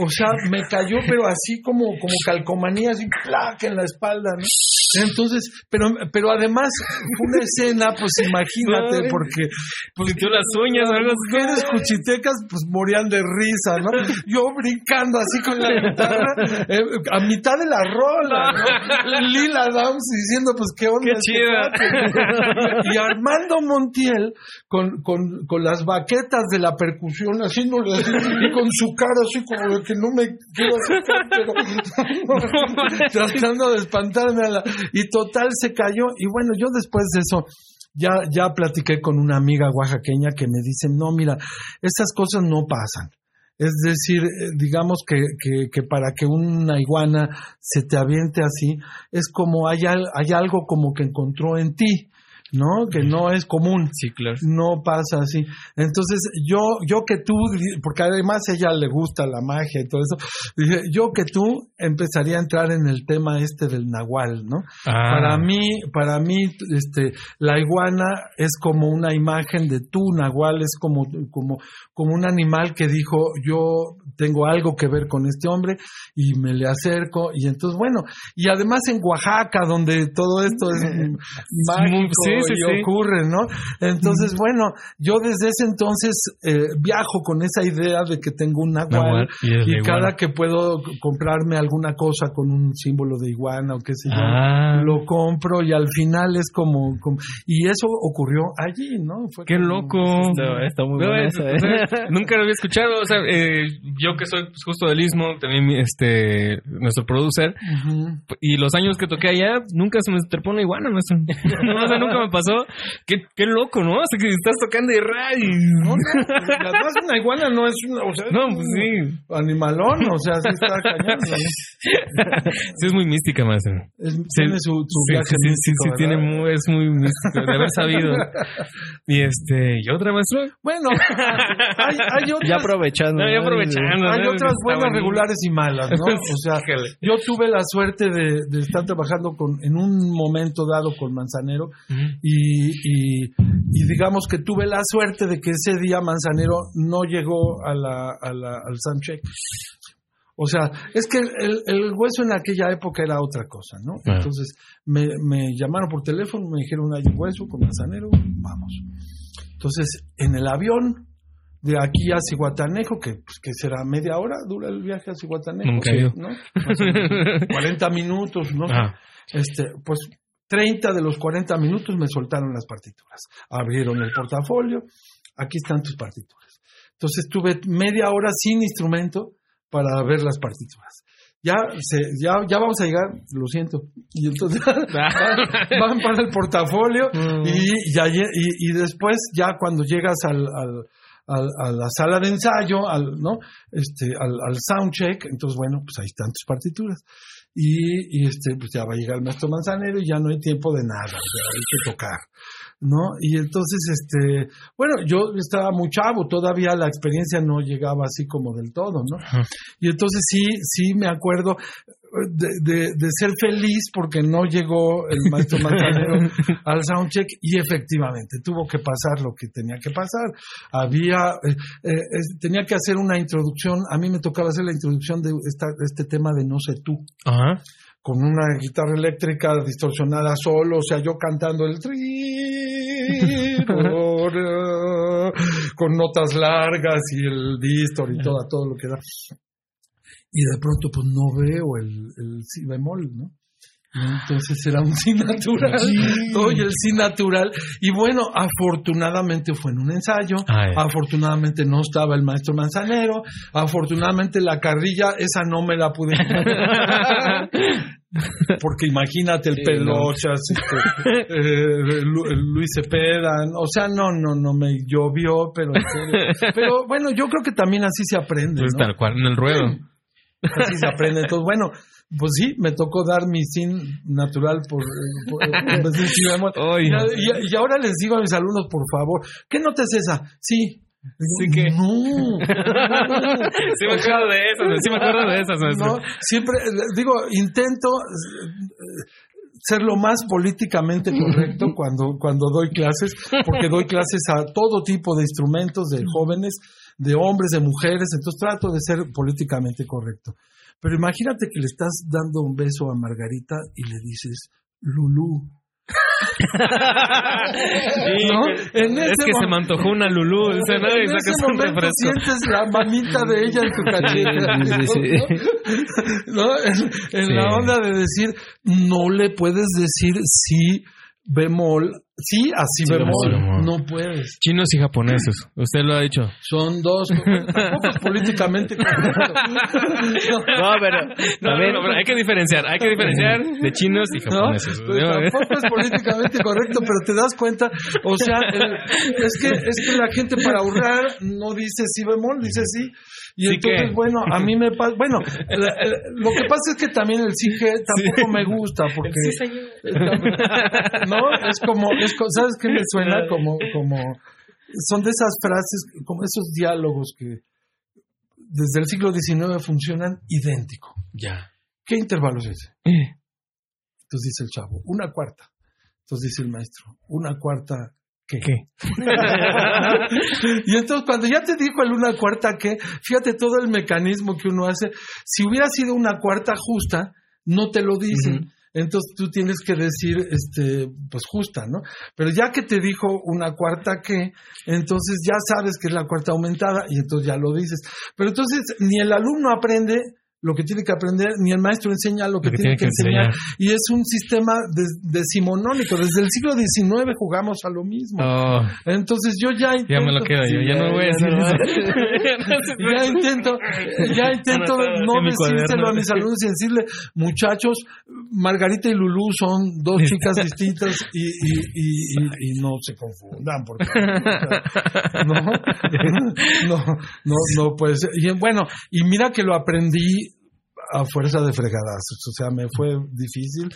O sea, me cayó, pero así como, como calcomanía, así, placa en la espalda, ¿no? Entonces, pero, pero además, una escena, pues imagínate, Ay, porque. Pues, las uñas, algo Las mujeres cuchitecas, pues morían de risa, ¿no? Yo brincando así con la guitarra, eh, a mitad de la rola, ¿no? Lila Downs diciendo, pues qué onda. Qué chida. Y Armando Montiel con, con, con las baquetas de la percusión, haciéndole así, y con su cara así como de que no me quiero acercar, pero tratando de espantarme a la y total se cayó y bueno yo después de eso ya ya platiqué con una amiga oaxaqueña que me dice no mira estas cosas no pasan es decir, digamos que, que, que, para que una iguana se te aviente así, es como hay, hay algo como que encontró en ti. ¿No? Que no es común. Sí, claro. No pasa así. Entonces, yo, yo que tú, porque además a ella le gusta la magia y todo eso, dije, yo que tú empezaría a entrar en el tema este del nahual, ¿no? Ah. Para mí, para mí, este, la iguana es como una imagen de tu nahual, es como, como, como un animal que dijo, yo tengo algo que ver con este hombre y me le acerco y entonces, bueno, y además en Oaxaca, donde todo esto es mágico, sí, sí, y sí. ocurre, ¿no? Entonces, bueno, yo desde ese entonces eh, viajo con esa idea de que tengo un nahual y cada que puedo comprarme alguna cosa con un símbolo de iguana o qué sé yo, Ah. lo compro y al final es como, como- y eso ocurrió allí, ¿no? Fue Qué como- loco. No, está muy No, buena es- esa, o ¿eh? sea, nunca lo había escuchado. O sea, eh, yo que soy pues, justo del Istmo, también mi- este, nuestro producer, y los años que toqué allá, nunca se me una iguana. No, o sea, nunca me pasó. Qué, qué loco, ¿no? O sea, que estás tocando y ray. No, no, además una iguana no es una, o sea, es No, un pues sí. animalón, o sea, sí está cañón. ¿no? Sí, es muy mística. Es- Sí, tiene su, su sí, viaje sí, tiene muy, es muy místico, de haber sabido. Y este, ¿y otra maestro? Bueno, hay, hay otras, Ya aprovechando. No, ya aprovechando. hay otras buenas, bonito. regulares y malas, ¿no? O sea, yo tuve la suerte de, de estar trabajando con, en un momento dado con Manzanero Ujú. Y, y, y digamos que tuve la suerte de que ese día Manzanero no llegó a la, a la, al soundcheck. O sea, es que el, el hueso en aquella época era otra cosa, ¿no? Claro. Entonces me, me llamaron por teléfono, me dijeron hay un hueso con Manzanero, vamos. Entonces, en el avión de aquí a Cihuatanejo, que, pues, que será media hora, dura el viaje a Cihuatanejo. ¿no? Más o menos, 40 minutos, ¿no? Ah. Este, pues 30 de los 40 minutos me soltaron las partituras. Abrieron el portafolio, aquí están tus partituras. Entonces tuve media hora sin instrumento para ver las partituras. Ya, se, ya, ya vamos a llegar, lo siento. Y entonces van para el portafolio y, lle- y, y después ya cuando llegas al- a la sala de ensayo, al, ¿no? este, al, al soundcheck, entonces bueno, pues ahí están tus partituras. Y, y, este, pues ya va a llegar el maestro Manzanero y ya no hay tiempo de nada, hay que tocar. ¿No? Y entonces, este, bueno, yo estaba muy chavo, todavía la experiencia no llegaba así como del todo, ¿no? Y entonces sí, sí me acuerdo de, de- de ser feliz porque no llegó el maestro Manzanero al soundcheck y efectivamente tuvo que pasar lo que tenía que pasar. Había, eh, eh, tenía que hacer una introducción, a mí me tocaba hacer la introducción de esta- este tema de No sé tú Ajá. con una guitarra eléctrica distorsionada solo, o sea, yo cantando el tri, con notas largas y el distor y todo, todo lo que da. Y de pronto pues no veo el, el si bemol, ¿no? Entonces era un si natural, oye, el si natural. Y bueno, afortunadamente fue en un ensayo, Ah, ya. afortunadamente no estaba el maestro Manzanero, afortunadamente la carrilla, esa no me la pude porque imagínate el Sí, Pelochas, este, eh, Lu- Luis Cepeda, o sea, no, no, no me llovió, pero en serio. pero bueno, yo creo que también así se aprende, Pues ¿no? tal cual, en el ruedo. Así se aprende. Entonces, bueno, pues sí, me tocó dar mi sin natural por, y, y- y ahora les digo a mis alumnos, por favor, ¿qué nota es esa? Sí. Sí que- No. Sí me acuerdo de esas, sí me acuerdo de esas. No, siempre, digo, intento ser lo más políticamente correcto cuando, cuando doy clases, porque doy clases a todo tipo de instrumentos, de jóvenes, de hombres, de mujeres, entonces trato de ser políticamente correcto. Pero imagínate que le estás dando un beso a Margarita y le dices, Lulú. ¿No? En es que se me antojó una Lulú. En ese momento sientes la manita de ella en tu cachete. Sí, sí, ¿no? En, la onda de decir, no le puedes decir sí bemol, sí a sí, bemol. bemol. No puedes. Chinos y japoneses. Usted lo ha dicho. Son dos. Tampoco es políticamente correcto. No, pero No, también- no, hay que diferenciar. Hay que diferenciar de chinos y ¿no? japoneses. Pues tampoco es políticamente correcto, pero te das cuenta, o sea, el- es que es que la gente para ahorrar no dice sí bemol, dice sí. Y Sí entonces, que. bueno, a mí me pasa, bueno, el- el- lo que pasa es que también el sí que tampoco me gusta, porque, ¿no? Es como, es ¿sabes qué me suena? Como, como, son de esas frases, como esos diálogos que desde el siglo XIX funcionan idéntico. Ya. ¿Qué intervalo es ese? Entonces dice el chavo, una cuarta. Entonces dice el maestro, una cuarta, ¿qué? ¿Qué? y entonces cuando ya te dijo el una cuarta, ¿qué? Fíjate todo el mecanismo que uno hace. Si hubiera sido una cuarta justa, no te lo dicen. entonces tú tienes que decir, este, pues justa, ¿no? Pero ya que te dijo una cuarta que, entonces ya sabes que es la cuarta aumentada y entonces ya lo dices. Pero entonces ni el alumno aprende lo que tiene que aprender, ni el maestro enseña lo que, tiene, que, enseñar. Y es un sistema decimonónico. Desde el siglo XIX jugamos a lo mismo. Oh, Entonces yo ya intento... ya me lo quedo yo. Ya no voy a decir ya intento, ya intento no mi decírselo a mis alumnos y decirle, muchachos, Margarita y Lulú son dos chicas distintas y, y, y, y- y no se confundan, porque no, no, no, no puede ser. Y bueno, y mira que lo aprendí a fuerza de fregadazos, o sea, me fue difícil,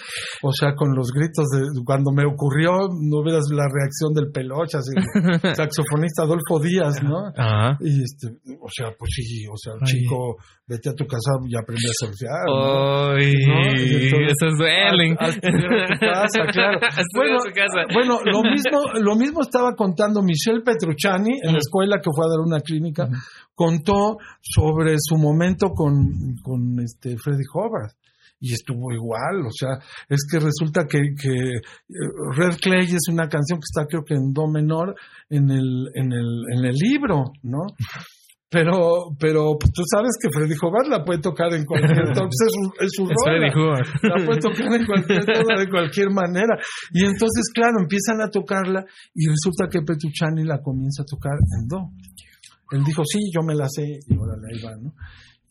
o sea, con los gritos de cuando me ocurrió, no vieras la reacción del pelocha, así, el saxofonista Adolfo Díaz, ¿no? Ajá. Y este, o sea, pues sí, o sea, el Ay. chico, vete a tu casa y aprende a surfear. ¿no? Ay, No, esos duelen. Primero tu casa, claro. Bueno, tu casa. bueno, lo mismo, lo mismo estaba contando Michelle Petrucciani en la escuela que fue a dar una clínica, contó sobre su momento con, con este Freddie Hubbard. Y estuvo igual, o sea, es que resulta que, que eh, Red Clay es una canción que está creo que en do menor en el, en el, en el libro, ¿no? Pero, pero pues, tú sabes que Freddie Hubbard la puede tocar en cualquier tono, es su, es su Es rola Freddy la puede tocar en cualquier tono, de cualquier manera. Y entonces, claro, empiezan a tocarla y resulta que Petrucciani la comienza a tocar en do. Él dijo, sí, yo me la sé, y órale, ahí va, ¿no?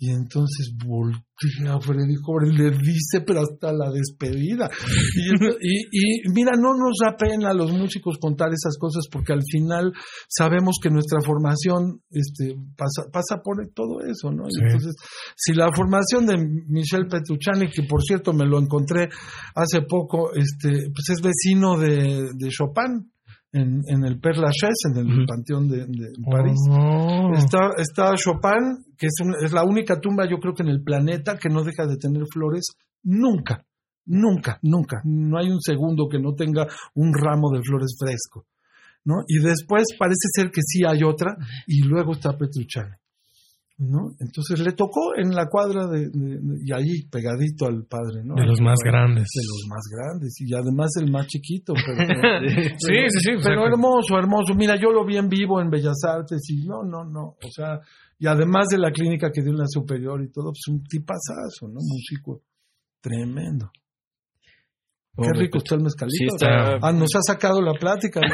Y entonces voltea a Freddy y le dice, pero hasta la despedida. Y, ento- y, y mira, no nos da pena a los músicos contar esas cosas porque al final sabemos que nuestra formación este, pasa, pasa por todo eso, ¿no? Sí. entonces, si la formación de Michel Petrucciani, que por cierto me lo encontré hace poco, este, pues es vecino de, de Chopin en, en el Père Lachaise, en el. Panteón de, de París. Oh. Está, está Chopin, que es, un- es la única tumba, yo creo que en el planeta que no deja de tener flores nunca, nunca, nunca. No hay un segundo que no tenga un ramo de flores fresco. ¿no? Y después parece ser que sí hay otra, y luego está Petrucciani. ¿No? Entonces le tocó en la cuadra de, de- de- y ahí pegadito al padre, ¿no? De los más grandes. De los más grandes, y además el más chiquito. Pero, Sí, sí, sí. o sea, pero hermoso, hermoso. Mira, yo lo vi en vivo en Bellas Artes y no, no, no. O sea, y además de la clínica que dio en la superior y todo, pues un tipazazo, ¿no? Músico tremendo. Qué rico está el mezcalito. Sí, está- Ah, nos ha sacado la plática, ¿no?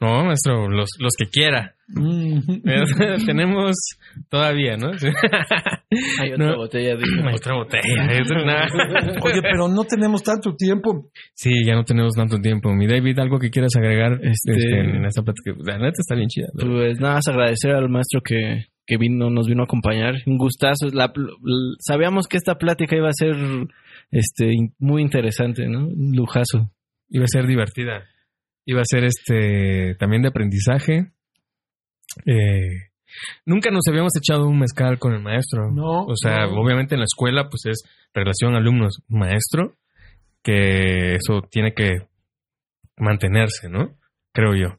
no, maestro, los, los que quiera. Mm. Tenemos todavía, ¿no? Hay otra No. botella de Otra botella. es Oye, pero no tenemos tanto tiempo. Sí, ya no tenemos tanto tiempo. Mi David, algo que quieras agregar Este- este, en esta plática. La neta está bien chida. ¿no? Pues nada más agradecer al maestro que, que vino, nos vino a acompañar. Un gustazo. La- sabíamos que esta plática iba a ser este muy interesante, ¿no? Un lujazo. Iba a ser divertida. Iba a ser este también de aprendizaje. Eh, nunca nos habíamos echado un mezcal con el maestro. No. O sea, no. obviamente en la escuela, pues es relación alumnos-maestro, que eso tiene que mantenerse, ¿no? Creo yo,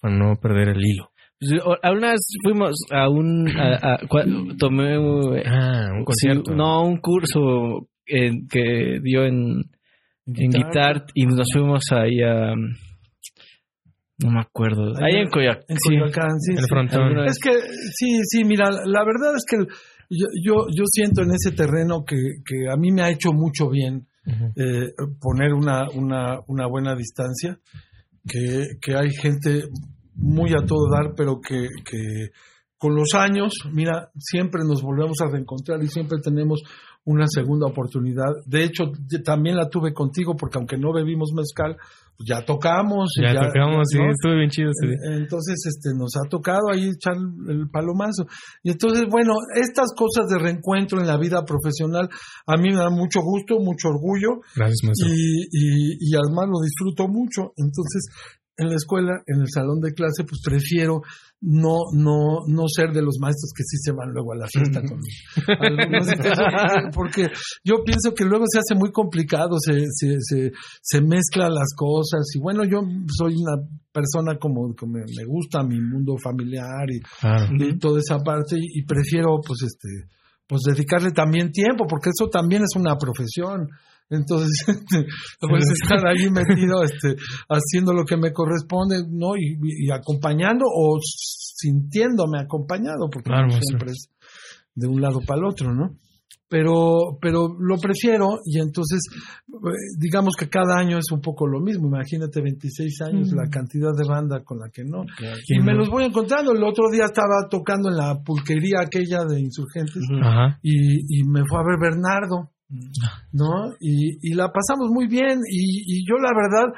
para no perder el hilo. Pues, a una vez fuimos a un... a- a- cua- tomé... Ah, un sí, concierto. no, un curso en- que dio en, en Guitar. y nos fuimos ahí a... No me acuerdo. Ahí Ahí en- en Coyoacán. En sí. Coyoacán, sí, el sí. frontón. Es que sí, sí, mira, la verdad es que yo, yo, yo siento en ese terreno que, que a mí me ha hecho mucho bien eh, poner una, una, una buena distancia, que, que hay gente muy a todo dar, pero que, que con los años, mira, siempre nos volvemos a reencontrar y siempre tenemos una segunda oportunidad. De hecho, también la tuve contigo porque aunque no bebimos mezcal, pues ya tocamos. y Ya, tocamos, sí, estuvo bien chido. Entonces, este, nos ha tocado ahí echar el palomazo. Y entonces, bueno, estas cosas de reencuentro en la vida profesional a mí me da mucho gusto, mucho orgullo Gracias, maestro. y, y, y además lo disfruto mucho. Entonces, en la escuela, en el salón de clase, pues prefiero no, no, no ser de los maestros que sí se van luego a la fiesta con los alumnos. Porque yo pienso que luego se hace muy complicado, se, se, se, se mezclan las cosas. Y bueno, yo soy una persona como que me, me gusta mi mundo familiar y, y toda esa parte y, y prefiero pues este pues dedicarle también tiempo porque eso también es una profesión Entonces, este, puedes estar ahí metido, este, haciendo lo que me corresponde, ¿no? Y, y acompañando o sintiéndome acompañado, porque Claro, no maestro. siempre es de un lado para el otro, ¿no? Pero, pero lo prefiero y entonces, eh, digamos que cada año es un poco lo mismo. Imagínate 26 años, la cantidad de banda con la que no. Y me los voy encontrando. El otro día estaba tocando en la pulquería aquella de insurgentes Ajá. y, y me fue a ver Bernardo, ¿no? Y, y la pasamos muy bien y, y yo la verdad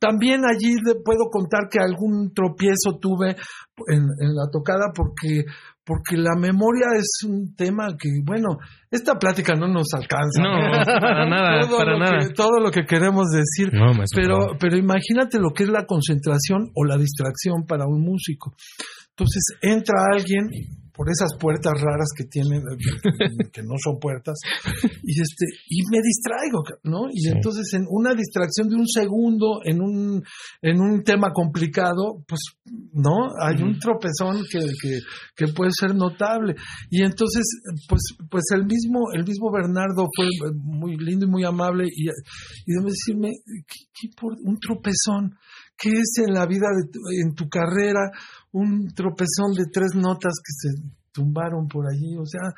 también allí le puedo contar que algún tropiezo tuve en, en la tocada porque porque la memoria es un tema que, bueno, esta plática no nos alcanza. No, para nada, todo para lo nada. Que, todo lo que queremos decir. No, Pero, pero imagínate lo que es la concentración o la distracción para un músico. Entonces entra alguien por esas puertas raras que tiene, que, que no son puertas, y este, y me distraigo, ¿no? Y Sí. entonces en una distracción de un segundo, en un, en un tema complicado, pues, ¿no? Hay un tropezón que, que, que puede ser notable. Y entonces, pues, pues el mismo, el mismo Bernardo fue muy lindo y muy amable, y, y de decirme, ¿qué, qué por un tropezón? ¿Qué es en la vida, de tu- en tu carrera, un tropezón de tres notas que se tumbaron por allí? O sea,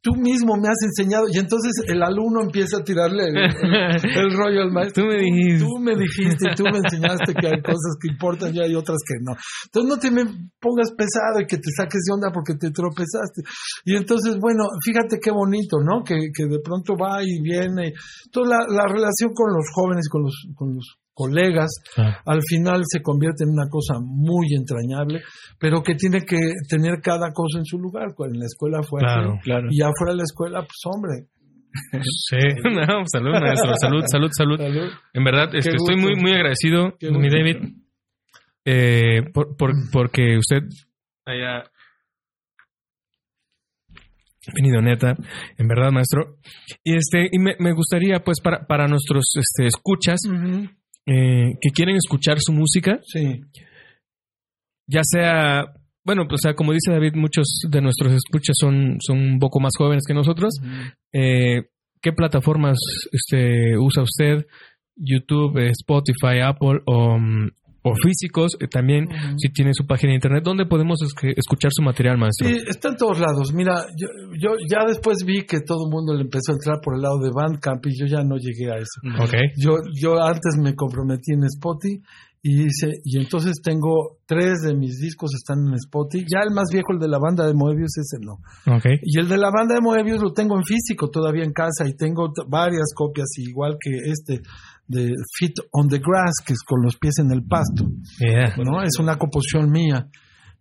tú mismo me has enseñado, y entonces el alumno empieza a tirarle el, el- el rollo al maestro. Tú me dijiste. Tú me dijiste, tú me enseñaste que hay cosas que importan y hay otras que no. Entonces no te me pongas pesado y que te saques de onda porque te tropezaste. Y entonces, bueno, fíjate qué bonito, ¿no? Que, que de pronto va y viene. Entonces la, la relación con los jóvenes, con los, con los colegas, Ah, al final se convierte en una cosa muy entrañable, pero que tiene que tener cada cosa en su lugar. En la escuela fue Claro, así, claro. y afuera de la escuela, pues hombre. Sí, no, salud, maestro, salud, salud, salud. salud. En verdad, este, estoy muy, muy agradecido, mi. David, eh, por, por- porque usted haya venido neta, en verdad, maestro. Y este, y me, me gustaría, pues, para, para nuestros este, escuchas eh, que quieren escuchar su música, Sí. ya sea, bueno, pues, o sea, como dice David, muchos de nuestros escuchas son, son un poco más jóvenes que nosotros. Eh, ¿Qué plataformas este, usa usted? YouTube, eh, Spotify, Apple o, mm, o físicos. Eh, también, si tiene su página de internet, ¿dónde podemos escuchar su material, maestro? Sí, está en todos lados. Mira, yo, yo ya después vi que todo el mundo le empezó a entrar por el lado de Bandcamp y yo ya no llegué a eso. Ok. Yo, yo antes me comprometí en Spotify y hice, y entonces tengo tres de mis discos están en Spotify. Ya el más viejo, el de la banda de Moebius, ese no. Ok. Y el de la banda de Moebius lo tengo en físico todavía en casa y tengo varias copias, igual que este de Fit on the Grass, que es con los pies en el pasto. Yeah. ¿no? Es una composición mía.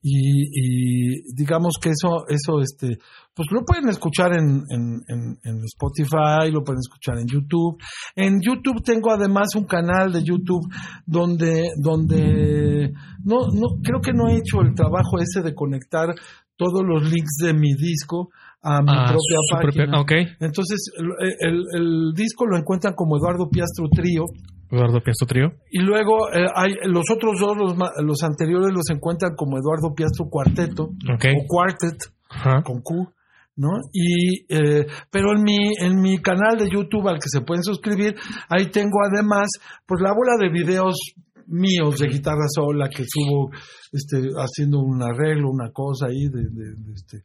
Y, y digamos que eso, eso, este, pues lo pueden escuchar en, en, en, en Spotify, lo pueden escuchar en YouTube. En YouTube tengo además un canal de YouTube donde, donde, no, no, creo que no he hecho el trabajo ese de conectar todos los links de mi disco a mi Ah, propia su página. propia-. Entonces, el, el- el disco lo encuentran como Eduardo Piastro Trío. Eduardo Piastro Trío. Y luego eh, hay los otros dos, los, los anteriores los encuentran como Eduardo Piastro Cuarteto Ok. o Quartet Ajá. con Q, ¿no? Y eh, pero en mi en mi canal de YouTube al que se pueden suscribir, ahí tengo además pues la bola de videos míos de guitarra sola que subo este haciendo un arreglo, una cosa ahí de, de- de, este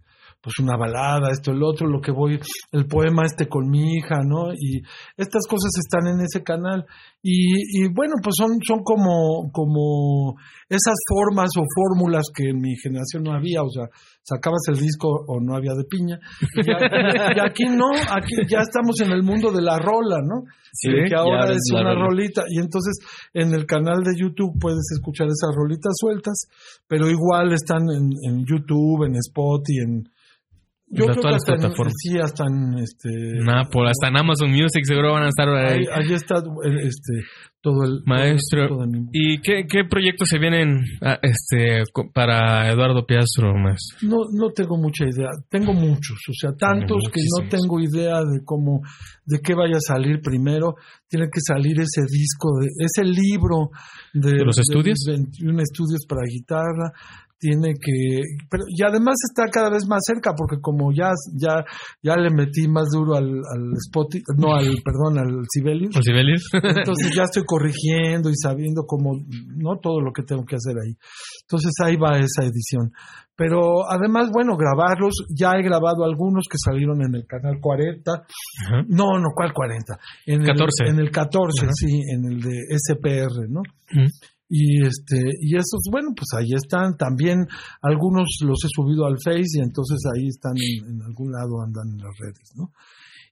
pues una balada, esto, el otro, lo que voy, el poema este con mi hija, ¿no? Y estas cosas están en ese canal. Y, y bueno, pues son, son como, como esas formas o fórmulas que en mi generación no había, o sea, sacabas el disco o no había de piña. Y, aquí no, aquí ya estamos en el mundo de la rola, ¿no? Sí, De que ahora es una rola. rolita. Y entonces en el canal de YouTube puedes escuchar esas rolitas sueltas, pero igual están en, en YouTube, en Spotify, en... Yo En creo que todas las hasta en, plataformas. sí, hasta en este... Nah, por hasta en Amazon Music seguro van a estar ahí. Ahí, ahí está eh, este, todo el maestro. todo mundo. ¿Y qué, qué proyectos se vienen ah, este para Eduardo Piastro, maestro? No, no tengo mucha idea. Tengo muchos, o sea, tantos que no tengo idea de cómo, de qué vaya a salir primero. Tiene que salir ese disco, de, ese libro de, ¿De los estudios? 21 estudios para guitarra. Tiene que, pero y además está cada vez más cerca porque como ya, ya, ya le metí más duro al, al Spotify, no al, perdón, al Sibelius. ¿Los Sibelius? Entonces ya estoy corrigiendo y sabiendo cómo, no todo lo que tengo que hacer ahí. Entonces ahí va esa edición. Pero además, bueno, grabarlos, ya he grabado algunos que salieron en el canal 40. Ajá. No, no, ¿cuál 40? En 14. El, en el 14, Ajá. sí, en el de SPR, ¿no? Ujú. Y este, y esos, bueno, pues ahí están. También algunos los he subido al Face y entonces ahí están en, algún lado, andan en las redes, ¿no?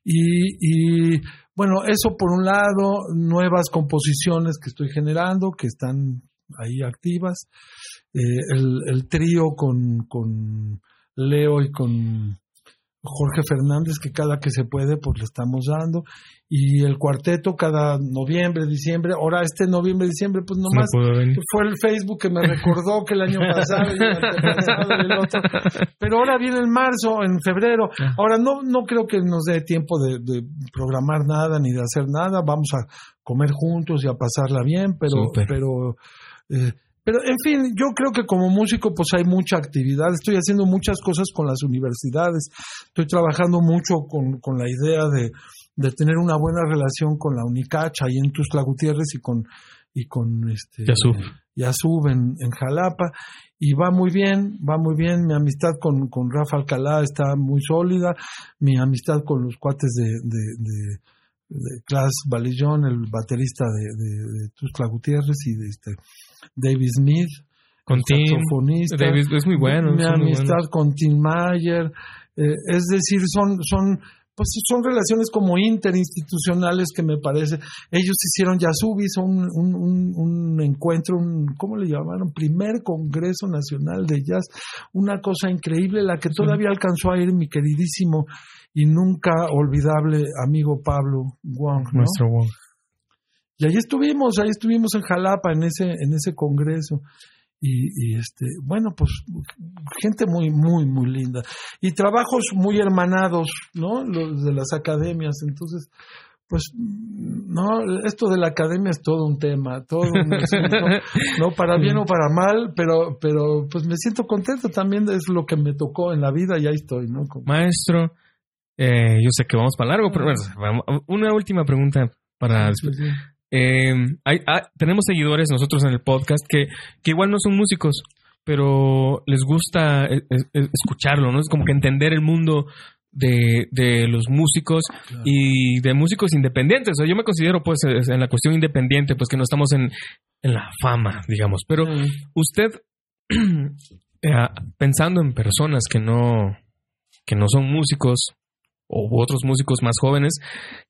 Y, y bueno, eso por un lado, nuevas composiciones que estoy generando, que están ahí activas. Eh, el, el trío con, con Leo y con Jorge Fernández, que cada que se puede, pues le estamos dando. Y el cuarteto cada noviembre, diciembre. Ahora este noviembre, diciembre, pues No nomás venir. fue el Facebook que me recordó que el año pasado y el antepasado y el otro. Pero ahora viene el marzo, en febrero. Ahora no, no creo que nos dé tiempo de, de programar nada ni de hacer nada. Vamos a comer juntos y a pasarla bien, pero, pero, eh, pero en fin, yo creo que como músico pues hay mucha actividad. Estoy haciendo muchas cosas con las universidades. Estoy trabajando mucho con, con la idea de, de tener una buena relación con la Unicacha ahí en Tuxtla Gutiérrez y con y con este Yasub. Yasub en, en Jalapa y va muy bien, va muy bien. Mi amistad con, con Rafa Alcalá está muy sólida. Mi amistad con los cuates de, de, de, de Clas Valillón, el baterista de, de, de Gutiérrez y de este David Smith, Con Tim. David es muy bueno. Mi amistad con Tim Mayer. eh, es decir, son, son, pues son relaciones como interinstitucionales que me parece. Ellos hicieron Yasubi, son un, un, encuentro, un, ¿cómo le llamaron? Primer Congreso Nacional de Jazz. Una cosa increíble, la que todavía alcanzó a ir mi queridísimo y nunca olvidable amigo Pablo Wong, ¿no? Maestro Wong. Y ahí estuvimos, ahí estuvimos en Jalapa en ese, en ese congreso. Y, y este, bueno, pues gente muy, muy, muy linda. Y trabajos muy hermanados, ¿no? Los de las academias. Entonces, pues, no, esto de la academia es todo un tema, todo un asunto, no para bien o para mal, pero, pero pues me siento contento también, es lo que me tocó en la vida y ahí estoy, ¿no? Como- Maestro, eh, yo sé que vamos para largo, pero bueno, vamos- una última pregunta para después. Sí, sí. Eh, hay- ah, tenemos seguidores nosotros en el podcast que, que igual no son músicos, pero les gusta eh, escucharlo, ¿no? Es como que entender el mundo de, de los músicos y de músicos independientes. O sea, yo me considero pues es- en la cuestión independiente, pues que no estamos en, en la fama, digamos. Pero usted, eh, pensando en personas que no, que no son músicos o otros músicos más jóvenes,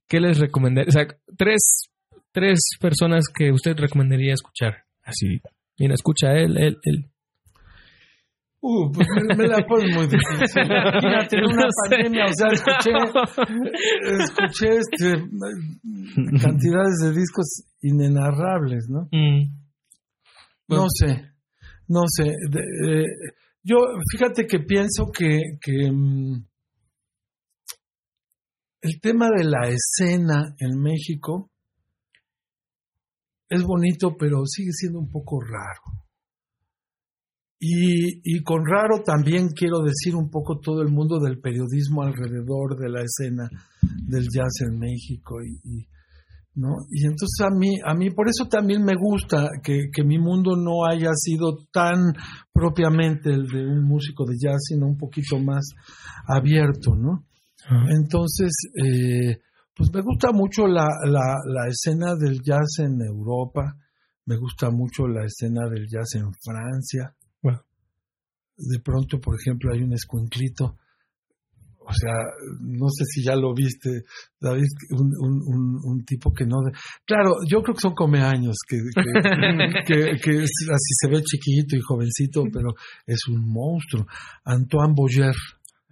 ¿qué les recomendaría? O sea, tres, tres personas que usted recomendaría escuchar. Así, mira, escucha él, él, él. Uh, pues me, me la pones muy difícil. Imagínate en una pandemia, o sea, escuché, escuché este, cantidades de discos inenarrables, ¿no? Mm. No sé, no sé. De- eh, yo, fíjate que pienso que, que mm, el tema de la escena en México es bonito, pero sigue siendo un poco raro. Y, y con raro también quiero decir un poco todo el mundo del periodismo alrededor de la escena del jazz en México y, y, ¿no? Y entonces a mí, a mí por eso también me gusta que, que mi mundo no haya sido tan propiamente el de un músico de jazz, sino un poquito más abierto, ¿no? Entonces, eh, pues me gusta mucho la, la, la escena del jazz en Europa, me gusta mucho la escena del jazz en Francia. De pronto, por ejemplo, hay un escuinclito, o sea, no sé si ya lo viste, David, un, un, un, un tipo que no... Claro, yo creo que son come años, que, que, que- que es- así se ve chiquito y jovencito, pero es un monstruo. Antoine Boyer,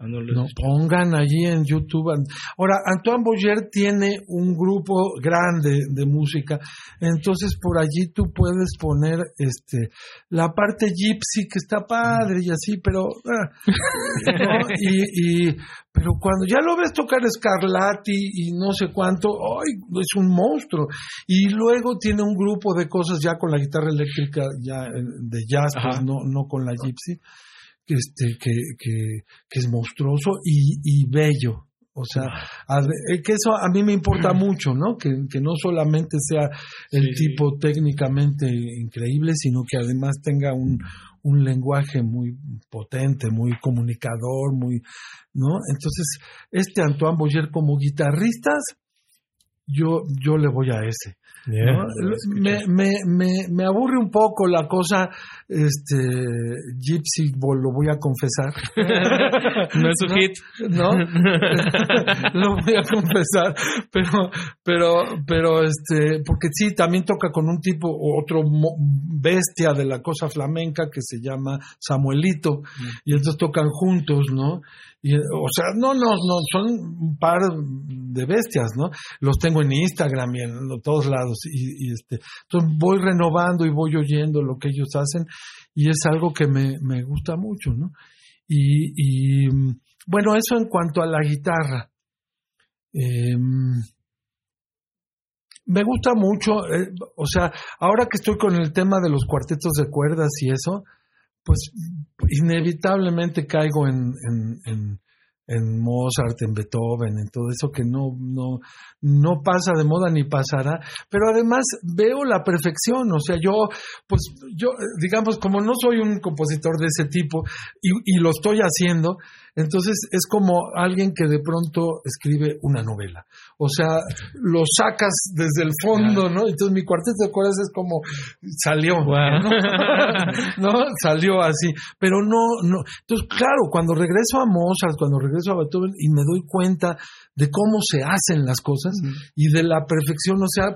Ah, no pongan allí en YouTube. Ahora, Antoine Boyer tiene un grupo grande de música, entonces por allí tú puedes poner este la parte gypsy que está padre y así, pero ah, ¿no? y, y- pero cuando ya lo ves tocar Scarlatti y no sé cuánto, ¡ay! es un monstruo. Y luego tiene un grupo de cosas ya con la guitarra eléctrica ya eh, de jazz, pues no, no con la gypsy que, este, que, que, que es monstruoso y, y bello. O sea, eh, que eso a mí me importa mucho, ¿no? Que, que no solamente sea el Sí, tipo técnicamente increíble, sino que además tenga un, un lenguaje muy potente, muy comunicador, muy, ¿no? Entonces, este Antoine Boyer como guitarristas, yo, yo le voy a ese. ¿no? Me, me, me, me aburre un poco la cosa, este, Gypsy, lo voy a confesar. No es su hit. ¿no? Lo voy a confesar, pero, pero, pero, este, porque sí, también toca con un tipo, otro bestia de la cosa flamenca que se llama Samuelito, y entonces tocan juntos, ¿no? Y, o sea, no, no, no, son un par de bestias, ¿no? Los tengo en Instagram y en todos lados, y, y este, entonces voy renovando y voy oyendo lo que ellos hacen, y es algo que me, me gusta mucho, ¿no? Y, y, bueno, eso en cuanto a la guitarra. Em, me gusta mucho, eh, o sea, ahora que estoy con el tema de los cuartetos de cuerdas y eso, pues inevitablemente caigo en, en, en, Mozart, en Beethoven, en todo eso que no, no, no pasa de moda ni pasará, pero además veo la perfección, o sea, yo, pues yo, digamos, como no soy un compositor de ese tipo y, y lo estoy haciendo, entonces es como alguien que de pronto escribe una novela. O sea, lo sacas desde el fondo, ¿no? Entonces mi cuarteto de cuerdas es como salió, ¿no? ¿no? Salió así. Pero no, no. Entonces, claro, cuando regreso a Mozart, cuando regreso a Beethoven y me doy cuenta de cómo se hacen las cosas y de la perfección, o sea,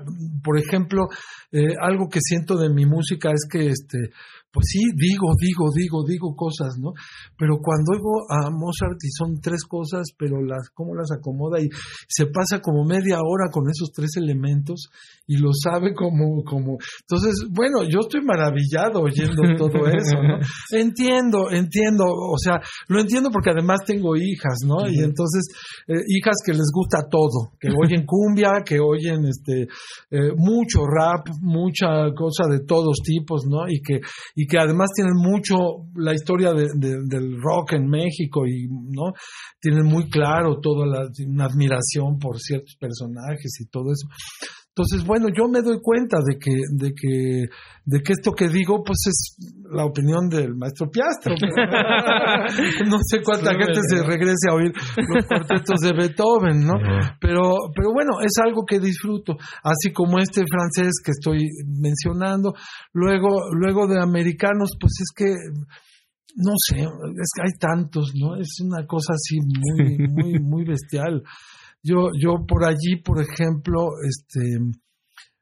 por ejemplo, eh, algo que siento de mi música es que este pues sí, digo, digo, digo, digo cosas, ¿no? Pero cuando oigo a Mozart y son tres cosas, pero las, cómo las acomoda y se pasa como media hora con esos tres elementos y lo sabe como, como, entonces, bueno, yo estoy maravillado oyendo todo eso, ¿no? Entiendo, entiendo, o sea, lo entiendo porque además tengo hijas, ¿no? Y entonces, eh, hijas que les gusta todo, que oyen cumbia, que oyen, este, eh, mucho rap, mucha cosa de todos tipos, ¿no? Y que, y que además tienen mucho la historia de- de- del rock en México y no tienen muy claro toda la una admiración por ciertos personajes y todo eso. Entonces, bueno, yo me doy cuenta de que, de que, de que esto que digo, pues es la opinión del maestro Piastro. no sé cuánta gente se regrese a oír los cuartetos de Beethoven, ¿no? Pero, pero bueno, es algo que disfruto, así como este francés que estoy mencionando. Luego, luego de americanos, pues es que no sé, es que hay tantos, ¿no? Es una cosa así muy, muy, muy bestial. Yo, yo por allí, por ejemplo, este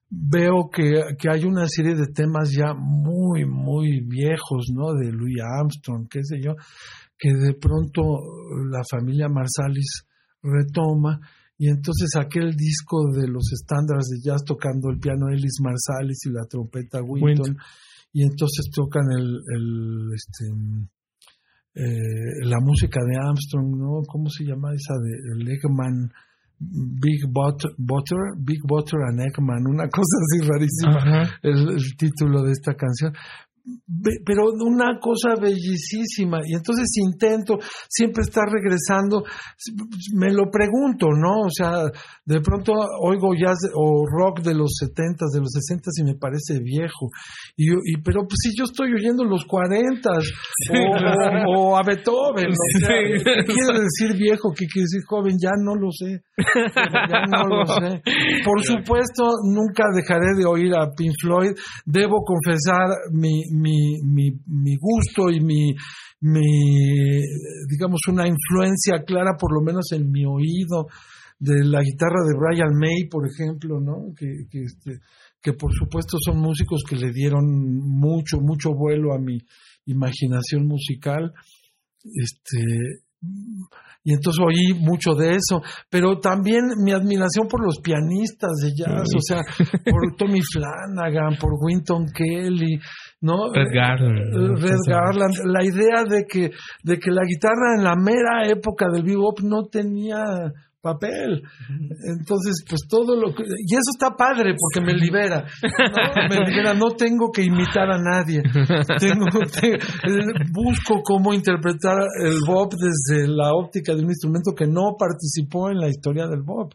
veo que, que hay una serie de temas ya muy, muy viejos, ¿no? De Louis Armstrong, qué sé yo, que de pronto la familia Marsalis retoma y entonces aquel disco de los estándares de jazz tocando el piano Ellis Marsalis y la trompeta Winton, y entonces tocan el, el este eh, la música de Armstrong, ¿no? ¿Cómo se llama esa de el Eggman? Big Butter, Butter, Big Butter and Eggman, una cosa así rarísima, el, el título de esta canción. Pero una cosa bellísima. Y entonces intento siempre estar regresando. Me lo pregunto no o sea de pronto oigo jazz o rock de los 70 de los 60 y me parece viejo. Y, y pero pues si yo estoy oyendo los 40 o, o- o a Beethoven o sea. ¿qué quiere decir viejo qué quiere decir joven ya no lo sé. Ya no lo sé. Por supuesto nunca dejaré de oír a Pink Floyd. Debo confesar mi, mi, mi, mi gusto y mi, mi, digamos, una influencia clara, por lo menos en mi oído, de la guitarra de Brian May, por ejemplo, ¿no? Que, que, este, que por supuesto son músicos que le dieron mucho, mucho vuelo a mi imaginación musical. Este, y entonces oí mucho de eso, pero también mi admiración por los pianistas de jazz, o sea, por Tommy Flanagan, por Winton Kelly, ¿no? Red Garland. Eh, Red Garland, la idea de que, de que la guitarra en la mera época del bebop no tenía papel. Entonces, pues todo lo que... Y eso está padre porque me libera. ¿no? Me libera, no tengo que imitar a nadie. Tengo, te- busco cómo interpretar el bop desde la óptica de un instrumento que no participó en la historia del bop.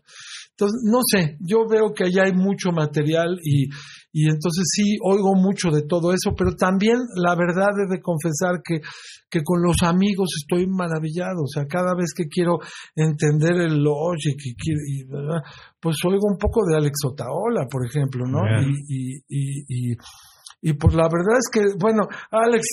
Entonces, no sé, yo veo que allá hay mucho material y, y entonces sí oigo mucho de todo eso, pero también la verdad es de confesar que, que con los amigos estoy maravillado, o sea, cada vez que quiero entender el Logic y, y, pues oigo un poco de Alex Otaola, por ejemplo, ¿no? Y, y, y, y, y pues la verdad es que, bueno, Alex,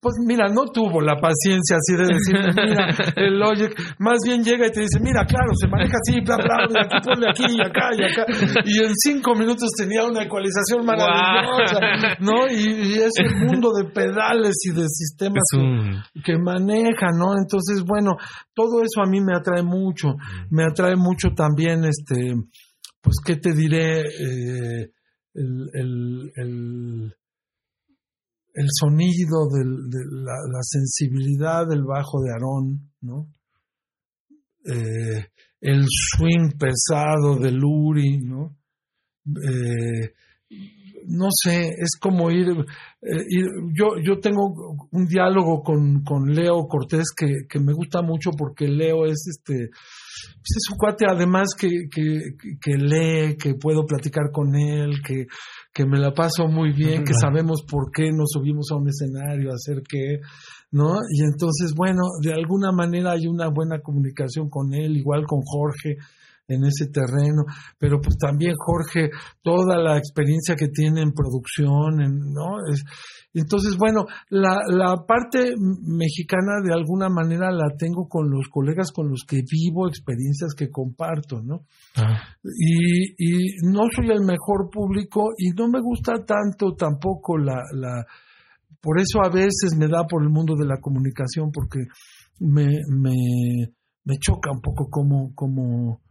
pues mira, no tuvo la paciencia así de decirle, mira, el Logic, más bien llega y te dice, mira, claro, se maneja así, bla, bla, bla, aquí, ponle aquí y acá y acá. Y en cinco minutos tenía una ecualización maravillosa, ¿no? Y, y ese mundo de pedales y de sistemas que- que maneja, ¿no? Entonces, bueno, todo eso a mí me atrae mucho. Me atrae mucho también, este, pues, ¿qué te diré? Eh, el, el, el, el sonido, de la, la sensibilidad del bajo de Aarón, ¿no? Eh, el swing pesado de Luri, ¿no? Eh, no sé, es como ir, eh, ir- yo, yo tengo un diálogo con, con Leo Cortés que, que me gusta mucho porque Leo es este, pues es un cuate además que, que, que lee, que puedo platicar con él, que, que me la paso muy bien, que sabemos por qué nos subimos a un escenario a hacer qué, ¿no? Y entonces, bueno, de alguna manera hay una buena comunicación con él, igual con Jorge en ese terreno, pero pues también Jorge, toda la experiencia que tiene en producción, en, ¿no? Es, entonces, bueno, la, la parte mexicana de alguna manera la tengo con los colegas con los que vivo, experiencias que comparto, ¿no? Ah, y, y no soy el mejor público y no me gusta tanto tampoco la, la por eso a veces me da por el mundo de la comunicación porque me, me, me choca un poco cómo, cómo,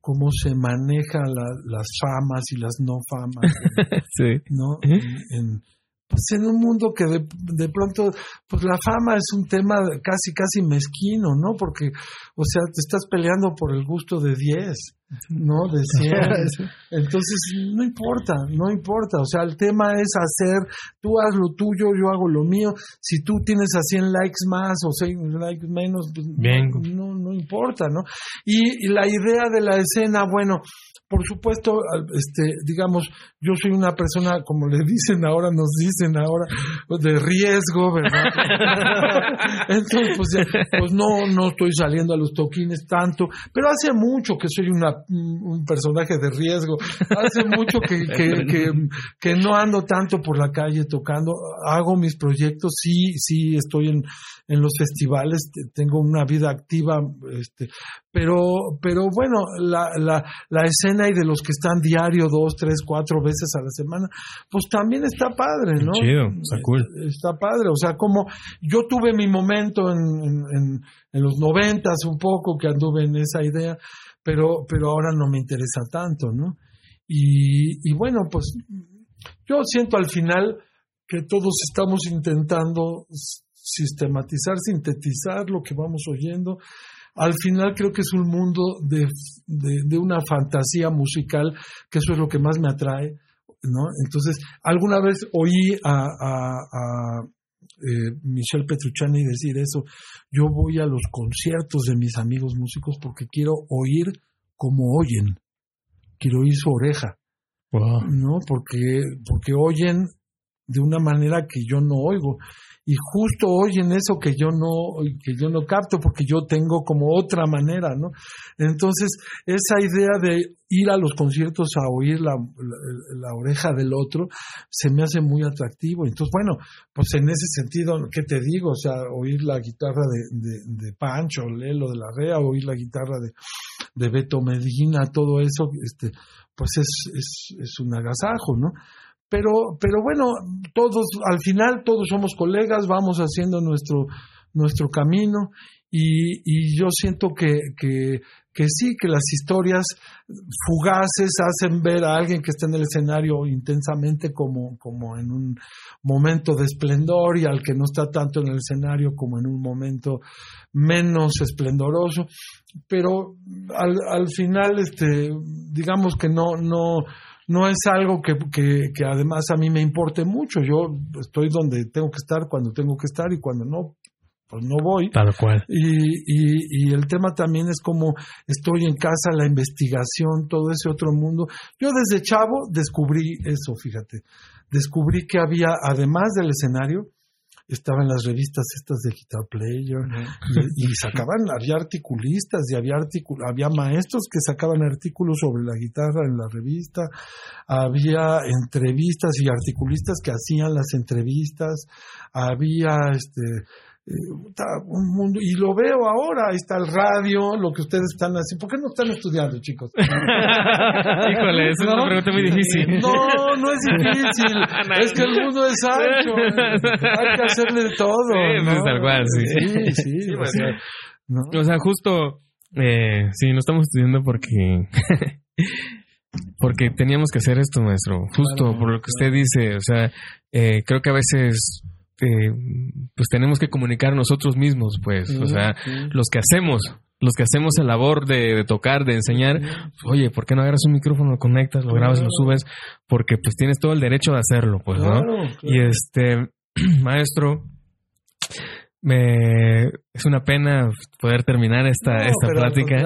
cómo se maneja la- las famas y las no famas sí. ¿no? En, en- pues en un mundo que de, de pronto, pues la fama es un tema casi, casi mezquino, ¿no? Porque, o sea, te estás peleando por el gusto de 10, ¿no? De 100. Entonces, no importa, no importa. O sea, el tema es hacer, tú haz lo tuyo, yo hago lo mío. Si tú tienes a 100 likes más o 100 likes menos, pues Bien. no, no importa, ¿no? Y, y la idea de la escena, bueno, por supuesto, este, digamos, yo soy una persona, como le dicen ahora, nos dicen ahora, de riesgo, ¿verdad? Entonces, pues, ya, pues no, no estoy saliendo a los toquines tanto, pero hace mucho que soy una, un personaje de riesgo, hace mucho que, que, que, que no ando tanto por la calle tocando, hago mis proyectos, sí, sí, estoy en, en los festivales, te- tengo una vida activa, este, pero, pero bueno, la, la, la escena y de los que están diario dos, tres, cuatro veces a la semana, pues también está padre, ¿no? Chido, está cool. Está padre, o sea, como yo tuve mi momento en, en, en- los noventas un poco que anduve en esa idea, pero, pero ahora no me interesa tanto, ¿no? Y, y bueno, pues yo siento al final que todos estamos intentando sistematizar, sintetizar lo que vamos oyendo. Al final creo que es un mundo de, de, de una fantasía musical, que eso es lo que más me atrae, ¿no? Entonces, alguna vez oí a, a, a, eh, Michelle Petrucciani decir eso, yo voy a los conciertos de mis amigos músicos porque quiero oír como oyen, quiero oír su oreja. Wow. ¿no? Porque, porque oyen de una manera que yo no oigo. Y justo oyen eso que yo no, que yo no capto, porque yo tengo como otra manera, ¿no? Entonces, esa idea de ir a los conciertos a oír la, la, oreja del otro, se me hace muy atractivo. Entonces, bueno, pues en ese sentido, ¿qué te digo? O sea, oír la guitarra de, de, de Pancho, Lelo de la Rea, oír la guitarra de, de Beto Medina, todo eso, este, pues es, es, es un agasajo, ¿no? Pero, pero bueno, todos, al final todos somos colegas, vamos haciendo nuestro, nuestro camino Y, y yo siento que, que, que sí, que las historias fugaces hacen ver a alguien que está en el escenario intensamente como, como en un momento de esplendor y al que no está tanto en el escenario como en un momento menos esplendoroso. Pero al, al final, este, digamos que no, no, no es algo que, que, que, además a mí me importe mucho. Yo estoy donde tengo que estar, cuando tengo que estar y cuando no, pues no voy. Tal cual. Y, y, y, el tema también es como estoy en casa, la investigación, todo ese otro mundo. Yo desde chavo descubrí eso, fíjate. Descubrí que había, además del escenario, estaban las revistas estas de Guitar Player y, y, sacaban, había articulistas y había articul había maestros que sacaban artículos sobre la guitarra en la revista, había entrevistas y articulistas que hacían las entrevistas, había este un mundo, y lo veo ahora, ahí está el radio, lo que ustedes están haciendo. ¿Por qué no están estudiando, chicos? Híjole, es una pregunta muy difícil. No, no es difícil. es que el mundo es ancho. Hay que hacerle todo. Sí, ¿no? pues, tal cual, sí. Sí, sí. Sí, o, pues, sea, ¿no? O sea, justo, eh, sí, no estamos estudiando porque... porque teníamos que hacer esto, maestro. Justo Claro, por lo que usted dice. O sea, eh, creo que a veces... pues tenemos que comunicar nosotros mismos, pues, o sea, los que hacemos, los que hacemos el labor de, de tocar, de enseñar, oye, ¿por qué no agarras un micrófono, lo conectas, lo grabas, lo subes? Porque pues tienes todo el derecho de hacerlo, pues, ¿no? Claro, Y este, maestro, me es una pena poder terminar esta, No, esta plática.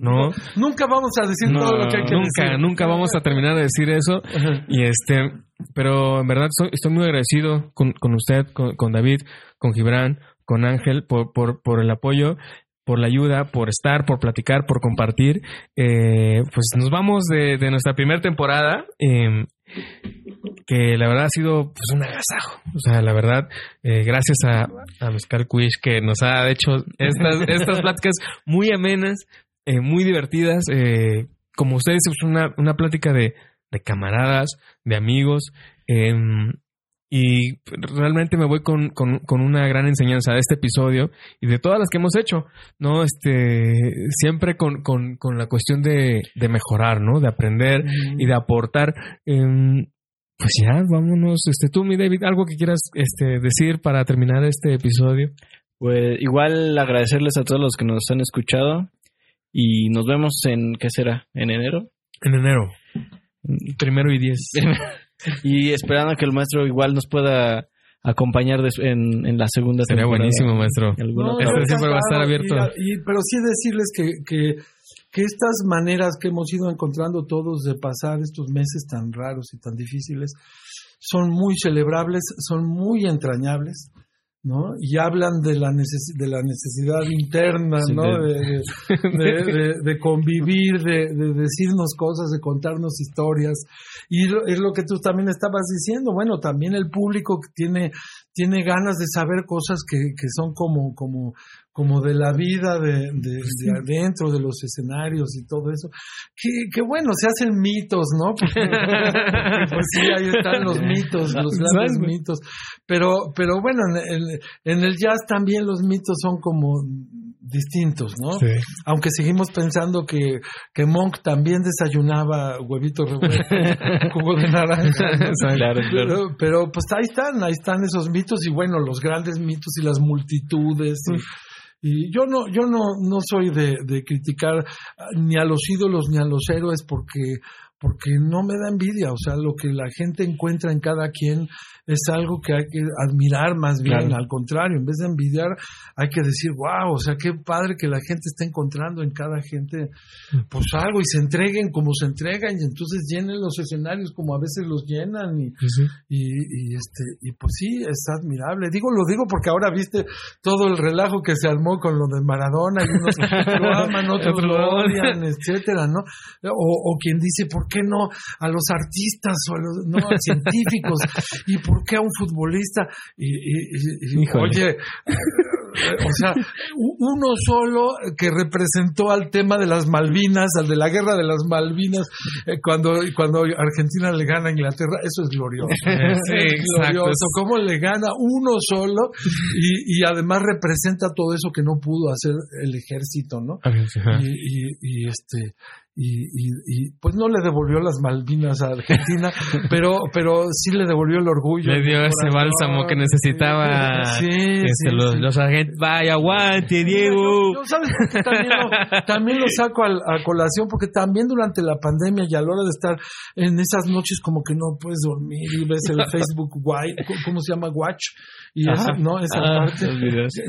No. Nunca vamos a decir No, todo lo que hay que nunca, decir. nunca vamos a terminar de decir eso. Ajá. Y este, pero en verdad estoy, estoy muy agradecido con, con usted, con, con David, con Gibran, con Ángel, por, por, por el apoyo, por la ayuda, por estar, por platicar, por compartir. Eh, pues nos vamos de, de nuestra primera temporada. eh, que la verdad ha sido pues un agasajo. O sea, la verdad, eh, gracias a, a Mezcal Quish que nos ha hecho estas, estas pláticas muy amenas, eh, muy divertidas. eh, como ustedes, es una, una plática de, de camaradas, de amigos. eh, y realmente me voy con, con, con una gran enseñanza de este episodio y de todas las que hemos hecho, ¿no? Este, siempre con, con, con la cuestión de, de mejorar, ¿no? De aprender y de aportar. Pues ya, vámonos. Este, tú, mi David, algo que quieras este, decir para terminar este episodio. Pues igual agradecerles a todos los que nos han escuchado y nos vemos en, ¿qué será? ¿En enero? En enero. Primero y diez. y esperando que el maestro igual nos pueda acompañar en, en la segunda Sería temporada. buenísimo, maestro. No, Este siempre va a estar abierto. Y- y- pero sí decirles que, que, que estas maneras que hemos ido encontrando todos de pasar estos meses tan raros y tan difíciles son muy celebrables, son muy entrañables. ¿no? Y hablan de la, neces- de la necesidad interna, Sí, ¿no? de- convivir, de, de decirnos cosas, de contarnos historias. Y lo- es lo que tú también estabas diciendo. Bueno, también el público tiene, tiene ganas de saber cosas que, que son como, como, como de la vida de, de, de adentro de los escenarios y todo eso. Que, que bueno, se hacen mitos, ¿no? Porque, pues sí, ahí están los mitos, los grandes mitos. Pero, pero bueno, en el, en el jazz también los mitos son como distintos, ¿no? Sí. Aunque seguimos pensando que, que Monk también desayunaba huevitos revueltos, jugo de naranja. ¿no? Claro, claro. Pero, pero pues ahí están, ahí están esos mitos y bueno, los grandes mitos y las multitudes. Y, y yo no, yo no, no soy de, de criticar ni a los ídolos ni a los héroes porque, porque no me da envidia. O sea, lo que la gente encuentra en cada quien es algo que hay que admirar más bien. Claro. Al contrario, en vez de envidiar, hay que decir, wow, o sea, qué padre que la gente está encontrando en cada gente pues algo y se entreguen como se entregan y entonces llenen los escenarios como a veces los llenan y, y, y, este y pues sí es admirable digo lo digo porque ahora viste todo el relajo que se armó con lo de Maradona y unos lo aman otros lo odian etcétera no o, o quien dice por qué no a los artistas o a los no a científicos y por qué a un futbolista y, y- y- oye eh, o sea, uno solo que representó al tema de las Malvinas, al de la guerra de las Malvinas, eh, cuando, cuando Argentina le gana a Inglaterra, eso es glorioso. Sí, es glorioso. Cómo le gana uno solo y, y además representa todo eso que no pudo hacer el ejército, ¿no? Ajá. y, y, y, este y, y, y, pues no le devolvió las Malvinas a Argentina, pero pero sí le devolvió el orgullo. Le dio ese bálsamo que necesitaba Sí, este, sí, los, sí. los. Vaya, aguante, Diego. ¿sabes también, lo, también lo saco al- a, colación porque también durante la pandemia y a la hora de estar en esas noches como que no puedes dormir y ves el Facebook Watch, ¿cómo se llama? Watch y esa, no esa Ah, parte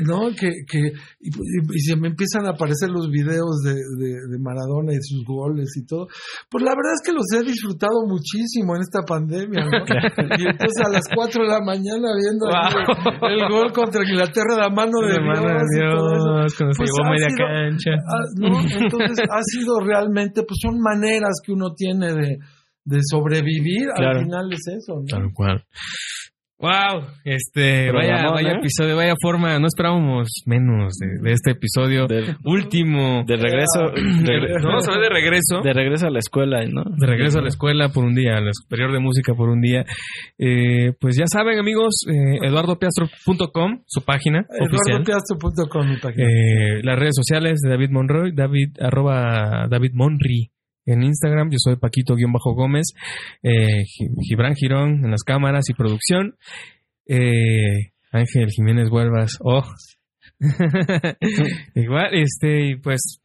no que, que y, y- y se me empiezan a aparecer los videos de, de, de Maradona y sus goles y todo pues la verdad es que los he disfrutado muchísimo en esta pandemia ¿no? y entonces a las 4 de la mañana viendo el, el gol contra Inglaterra la mano de De mano de Dios. Dios, cuando se Pues llevó ha media sido- cancha. Ah, ¿no? Entonces ha sido realmente, pues son maneras que uno tiene de, de sobrevivir. Claro. Al final es eso, ¿no? Tal cual. Wow, este, vaya, vaya ¿eh? episodio, vaya forma, no esperábamos menos de, de este episodio De, último. de regreso, De- no, vamos a hablar de regreso. de regreso a la escuela, ¿no? de regreso a la escuela por un día, a la superior de música por un día. Eh, pues ya saben, amigos, eh, eduardopiastro.com, su página oficial. EduardoPiastro.com, mi página. Eh, las redes sociales de David Monroy, David, arroba David Monri en Instagram. Yo soy Paquito-Gómez, eh, Gi- Gibran Girón en las cámaras y producción. Eh, Ángel Jiménez Huelvas, oh. Igual, este, pues,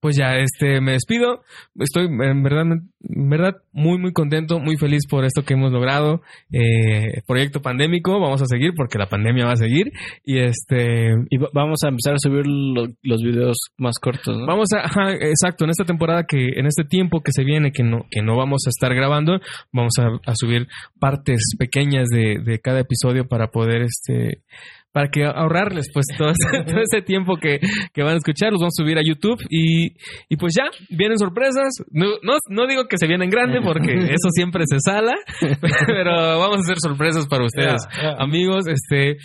pues ya, este, me despido. Estoy en verdad, en verdad muy, muy contento, muy feliz por esto que hemos logrado. Eh, proyecto pandémico, vamos a seguir porque la pandemia va a seguir. Y este, Y va- vamos a empezar a subir lo- los videos más cortos, ¿no? Vamos a, ajá, exacto, en esta temporada que, en este tiempo que se viene, que no, que no vamos a estar grabando, vamos a, a subir partes pequeñas de, de cada episodio para poder, este, para que ahorrarles pues todo todo este tiempo que, que van a escuchar, los vamos a subir a YouTube y, y pues ya, vienen sorpresas. No, no, no digo que se vienen grande porque eso siempre se sala, pero vamos a hacer sorpresas para ustedes. Amigos, este,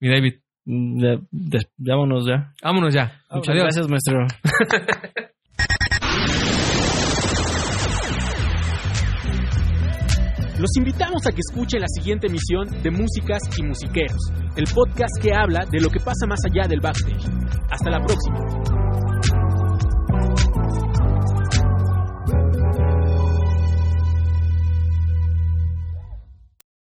mi David, des- vámonos ya. vámonos ya. Muchas gracias, maestro. Los invitamos a que escuchen la siguiente emisión de Músicas y Musiqueros, el podcast que habla de lo que pasa más allá del backstage. Hasta la próxima.